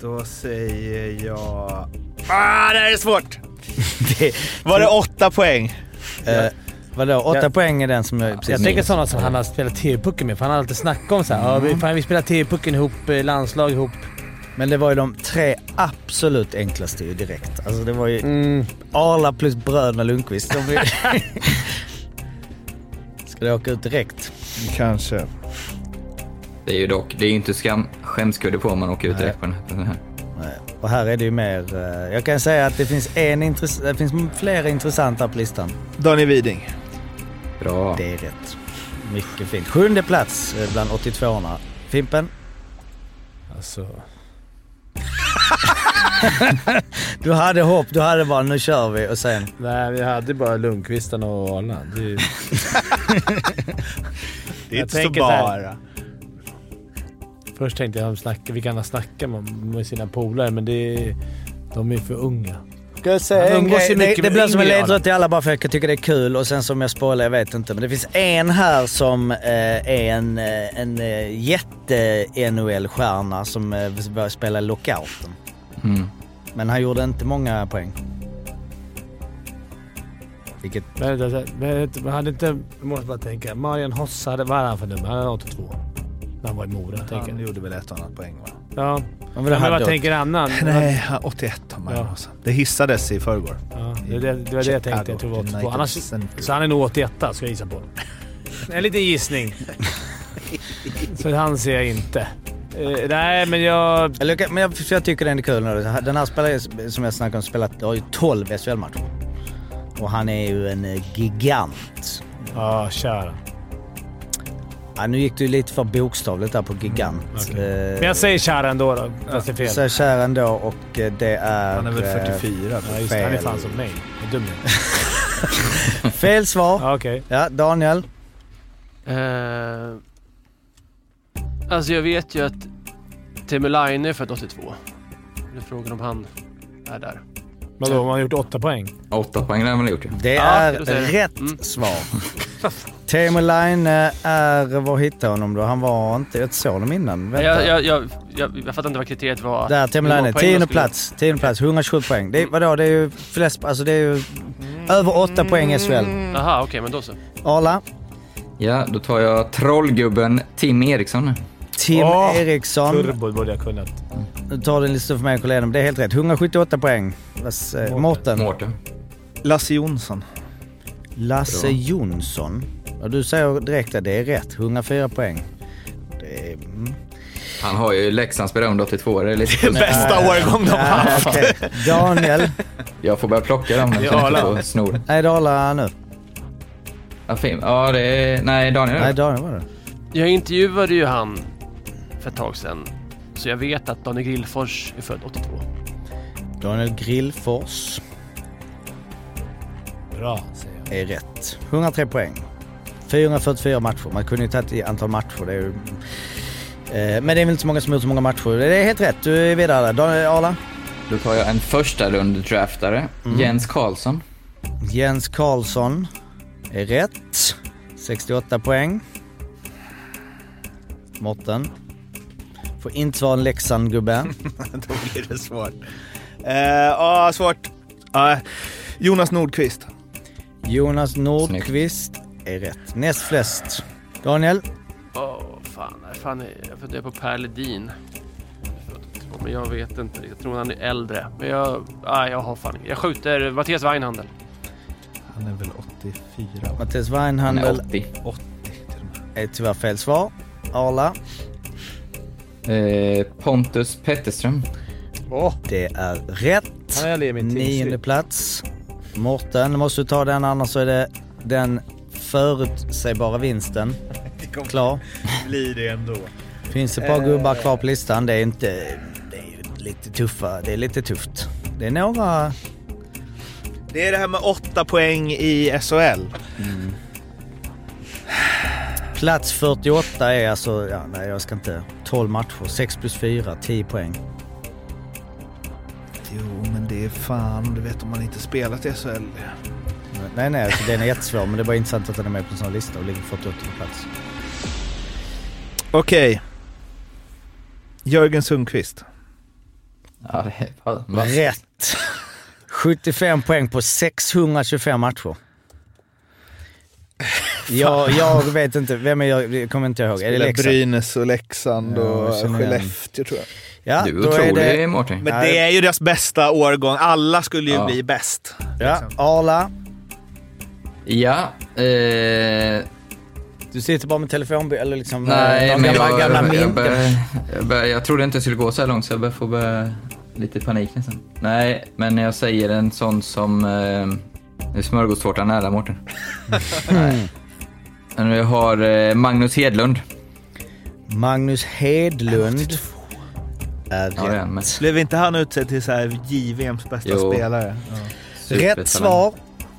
Då säger jag... Ah, det här är svårt! Det, Var det åtta poäng? eh, vadå? Åtta Jag- poäng är den som jag precis Jag tänker minns. sådana som han har spelat TV-pucken med, för han har alltid snackat om såhär, ja, vi, fan, vi spelar TV-pucken ihop, eh, landslag ihop. Men det var ju de tre absolut enklaste ju direkt. Alltså det var ju Mm. Arla plus bröderna Lundqvist. De är... Ska det åka ut direkt? Kanske. Det är ju dock, det är ju inte skam, skämskudde på om man åker ut direkt på den på den här. Nej. Och här är det ju mer... eh, Jag kan säga att det finns, en intress- det finns flera intressanta på listan. Daniel Widing. Bra. Det är rätt. Mycket fint. Sjunde plats eh, bland 82orna. Fimpen, Alltså... du hade hopp. Du hade bara nu kör vi och sen... Nej, vi hade bara Lundqvistarna och Arla. Det är. Det är inte så bara. Först tänkte jag att vi kan snacka med, med sina polare, men det är, de är för unga. Ska jag säga en grej? Det, det blir som en ledtråd till alla bara för att jag tycker det är kul och sen som jag spoilar, jag vet inte. Men det finns en här som eh, är en, eh, en eh, jätte-NHL-stjärna som eh, började spela i lockouten. Mm. Men han gjorde inte många poäng. Vilket... Vänta, vänta, hade inte... Jag måste bara tänka. Marian Hossa, hade, vad hade han för nummer? Han hade 82. När han var i Mora. tänker Han jag. gjorde väl ett annat poäng va? Ja. Men Men vad tänker annan? Nej, han- 81 har man Ja. ja. Det hissades i förrgår. Ja, det, det, det var det jag tänkte. Jag tror det var 82. United Annars, så han är nog 81 ska jag gissa på. En liten gissning. så han ser jag inte. Eh, nej, men jag... Eller, men jag, för jag tycker den är kul. nu. Den här spelaren som jag snackade om spelat, har ju 12 SHL-matcher. Och han är ju en eh, gigant. Ja, kör. Ja, nu gick du lite för bokstavligt där på gigant. Okej. Eh, Men jag säger Chara ändå då, fast det är fel. Så kär ändå och det är... Han är väl eh, 44? Ja, just det. Han är fan som mig. Vad dum jag. Fel svar. Ja, okej. Ja, Daniel. Eh, alltså jag vet ju att Teemu Laine är född 82. Det är frågan om han är där. Vadå, om han har gjort åtta poäng? Åtta poäng har man gjort ju. Det Ja, är säger jag. rätt Mm. svar. Teemu Laine är... Var hittade honom då? Han var inte... Jag såg honom innan. Vänta. Jag, jag, jag, jag, jag fattar inte vad kriteriet var. Där, Teemu hur många Laine. poäng de Tionde skulle- plats. Tionde plats. 127 poäng. Det är, vadå, det är ju flest... Alltså det är ju över åtta poäng i SHL. Jaha, okej, men då så. Arla. Ja, då tar jag trollgubben Tim Eriksson. Tim Åh, Eriksson. Turbo borde jag kunnat. Nu tar du en lista för mig och kolla Det är helt rätt. 178 poäng. Eh, Mårten. Mårten. Lasse Jonsson. Lasse Bra. Jonsson. Och du säger direkt att det är rätt. 104 poäng. Det är... Mm. Han har ju Leksands berömda 82 det är lite Bästa årgång de har Ja, haft. Daniel. Jag får börja plocka dem. Ja, snor. Nej, Dala nu. Ja, fin. ja, det är... Nej, Daniel. Nej, Daniel var det. Jag intervjuade ju han för ett tag sedan. Så jag vet att Daniel Grillfors är född 82. Daniel Grillfors Bra, säger jag. är rätt. 103 poäng. 444 matcher. Man kunde ju tagit i antal matcher. Det är ju... Eh, Men det är väl inte så många som har gjort så många matcher. Det är helt rätt. Du är vidare. Daniel Arla. Då tar jag en första rund draftare Jens Karlsson. Jens Karlsson är rätt. 68 poäng. Mårten. Får inte vara en Leksand-gubbe. Då blir det svårt. Eh, Ja, svårt. Ja, Jonas Nordqvist. Jonas Nordqvist är rätt. Näst flest. Daniel. Åh, fan. nej, fan. Jag funderar på Per Ledin. Född 82, Men jag vet inte. Jag tror han är äldre. Men jag... Nej, jag har fan Jag skjuter Mattias Weinhandel. Han är väl 84? Mattias Han är Weinhandel 80. 80 till och med. är tyvärr fel svar. Arla. Eh, Pontus Petterström. Åh, Det är rätt. Nionde plats. Mårten, måste du ta den annars så är det den förutsägbara vinsten. kommer Klar. bli det ändå. Finns ett par gubbar kvar på listan. Det är inte... Det är lite tuffa. Det är lite tufft. Det är några... Det är det här med åtta poäng i SHL. Plats 48 är alltså... Ja, nej, jag ska inte... 12 matcher. 6 plus 4. 10 poäng. Jo, men det är fan, du vet om man inte spelat i SHL. Nej, nej, alltså, den är jättesvår. Men det är bara intressant att den är med på en sån här lista och ligger 48 plats. Okej. Jörgen Sundqvist. Ja, det är vass. Rätt! 75 poäng på 625 matcher. Jag, jag vet inte, vem är jag? Det kommer inte jag ihåg. Är det Leksand? Brynäs och Leksand Ja, och jag igen. Skellefteå tror jag. Ja, Du är då är otrolig det... Mårten. Men Nej. det är ju deras bästa årgång. Alla skulle ju Ja. bli bäst. Ja, Arla. Ja, eh, Du sitter bara med telefonby eller liksom... nej de men jag, gamla jag, jag, börjar, jag, börjar, jag trodde inte det skulle gå så här långt så jag börjar få börja, lite panik nästan. Nej, men jag säger en sån som eh, är smörgåstårta nära Mårten. nej. Men vi har eh, Magnus Hedlund. Magnus Hedlund är Ja, rätt. han med. Blev inte han utsedd till så här JVMs bästa Jo. spelare? Ja. Rätt svar.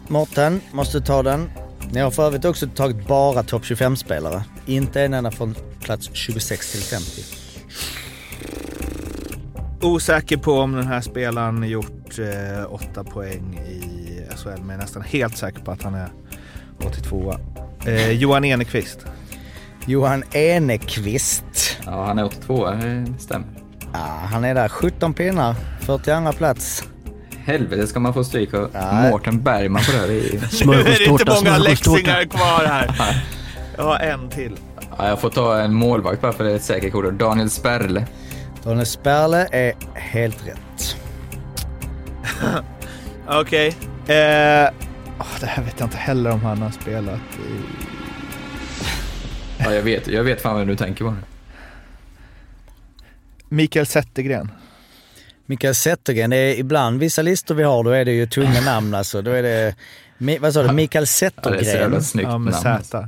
Mårten, måste ta den. Ni har för övrigt också tagit bara topp 25-spelare. Inte en enda från plats 26 till 50. Osäker på om den här spelaren gjort eh, åtta poäng i SHL, men jag är nästan helt säker på att han är 82 eh, Johan Enekvist. Johan Enekvist. Ja, han är 82, det stämmer. Ja, han är där. 17 pinnar. 42 plats. Helvete ska man få stryk av. Mårten Bergman på det här. Är- Nu är det inte Smörgåstårta, många smörgåstårta. leksingar kvar här. Jag har en till. Ja, jag får ta en målvakt bara för det är ett säkert kort. Daniel Sperle. Daniel Sperle är helt rätt. Okej. Eh, åh, det här vet jag inte heller om han har spelat i... Ja, jag vet, jag vet fan vad du tänker på. Mikael Zettergren. Mikael Zettergren, det är ibland vissa listor vi har, då är det ju tunga namn alltså. Då är det, vad sa du, Mikael Ja, det är så jävla Zettergren. snyggt Ja, med namn. Z.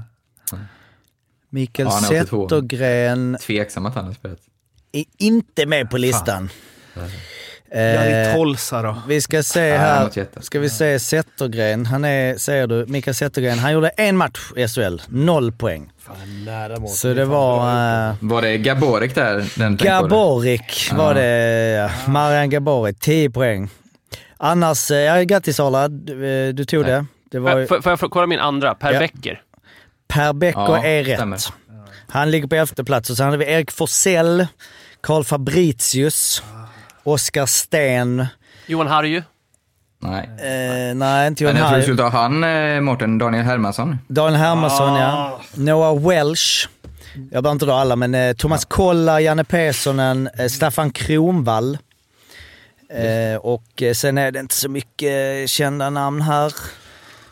Mikael Ja, han är 82. Zettergren Tveksam att han har spelat. är inte med på listan. Jari Eh, Tolsa då. vi ska se Nej, här. Ska vi se Zettergren. Han är, säger du, Mikael Zettergren. Han gjorde en match i SHL. Noll poäng. Fan, nära mål. Så det var... eh, Var det Gaborik där? Den? Gaborik var det. ja. Marian Gaborik, 10 poäng. Annars, eh, ja, grattis Arla, du, du tog det. Det var Får, jag kolla min andra? Per Ja. Becker. Per Becker Ja, är rätt. stämmer. Han ligger på elfte plats och sen hade vi Erik Forsell, Karl Fabricius, Oskar Sten. Johan Harju. Nej. Eh, nej, inte Men Johan jag tror du skulle ta han, eh, Mårten, Daniel Hermansson. Daniel Hermansson, Ah. ja. Noah Welsh. Jag behöver inte dra alla, men eh, Thomas Kolla, Janne Perssonen, eh, Staffan Kronvall. Eh, och eh, sen är det inte så mycket eh, kända namn här.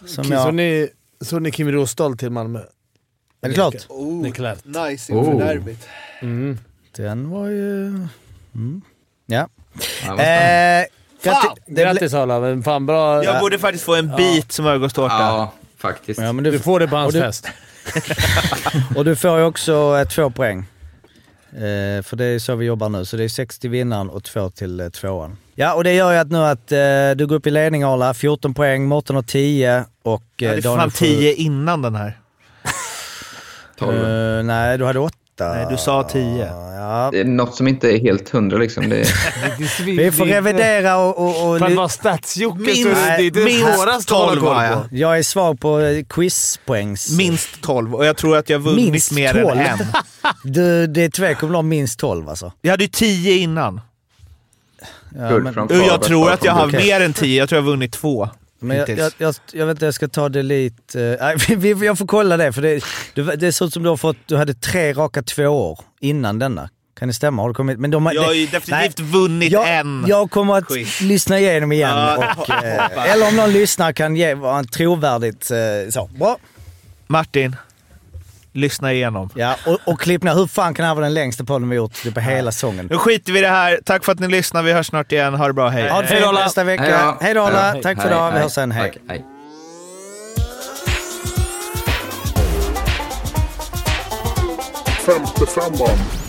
Som Så jag... ni, så ni Kim Rosdahl till Malmö? Är det klart? Det är klart. Nice inför Oh. derbyt. Mm. Den var ju... Mm. Ja. Ja. Eh, Fan! det Grattis Arla, fan bra. Jag borde faktiskt få en bit smörgåstårta. ja, faktiskt. Ja, men Du du, får det på hans Och du- fest. och du får ju också eh, två poäng. Eh, för det är så vi jobbar nu. Så det är 6 till vinnaren och 2 till eh, tvåan. Ja, och det gör ju att nu att eh, du går upp i ledning Arla. 14 poäng, Mårten har 10 och eh, hade Daniel fan får- 10 innan den här. 12. Eh, nej, du hade 8. Nej, du sa 10. Ja. Det är något som inte är helt hundra liksom. Det är... Vi får revidera och... och, och För att vara så Minst- är det det minst svåraste att hålla 12 koll på. jag. jag är svag på eh, quizpoängs... Minst 12 och jag tror att jag vunnit Minst mer 12? än en. Du, det är tvekan om minst 12 alltså. Jag hade ju 10 innan. Ja, men- jag tror att jag har mer än 10. Jag tror jag har vunnit två. Men jag, jag, jag, jag vet inte, jag ska ta det lite... vi- jag får kolla det, för det, det, det ser ut som du har fått... Du hade tre raka två år innan denna. Kan det stämma? Har du kommit... Men de, har- Jag har ju definitivt nej, vunnit jag, en. Jag kommer att quiz. lyssna igenom igen. Och, eh, eller om någon lyssnar kan ge vara en trovärdigt... eh, så. Bra. Martin, lyssna igenom. Ja, och, och klipp ner. Hur fan kan det här vara den längsta podden vi gjort typ på hela sången? Nu skiter vi i det här. Tack för att ni lyssnade. Vi hörs snart igen. Ha det bra. Hej. Ha det fint nästa vecka. Hej då. Hej då alla. Hej. Tack för Hej, idag. Vi hej. hörs sen. Hej. Tack, hej. femte femman.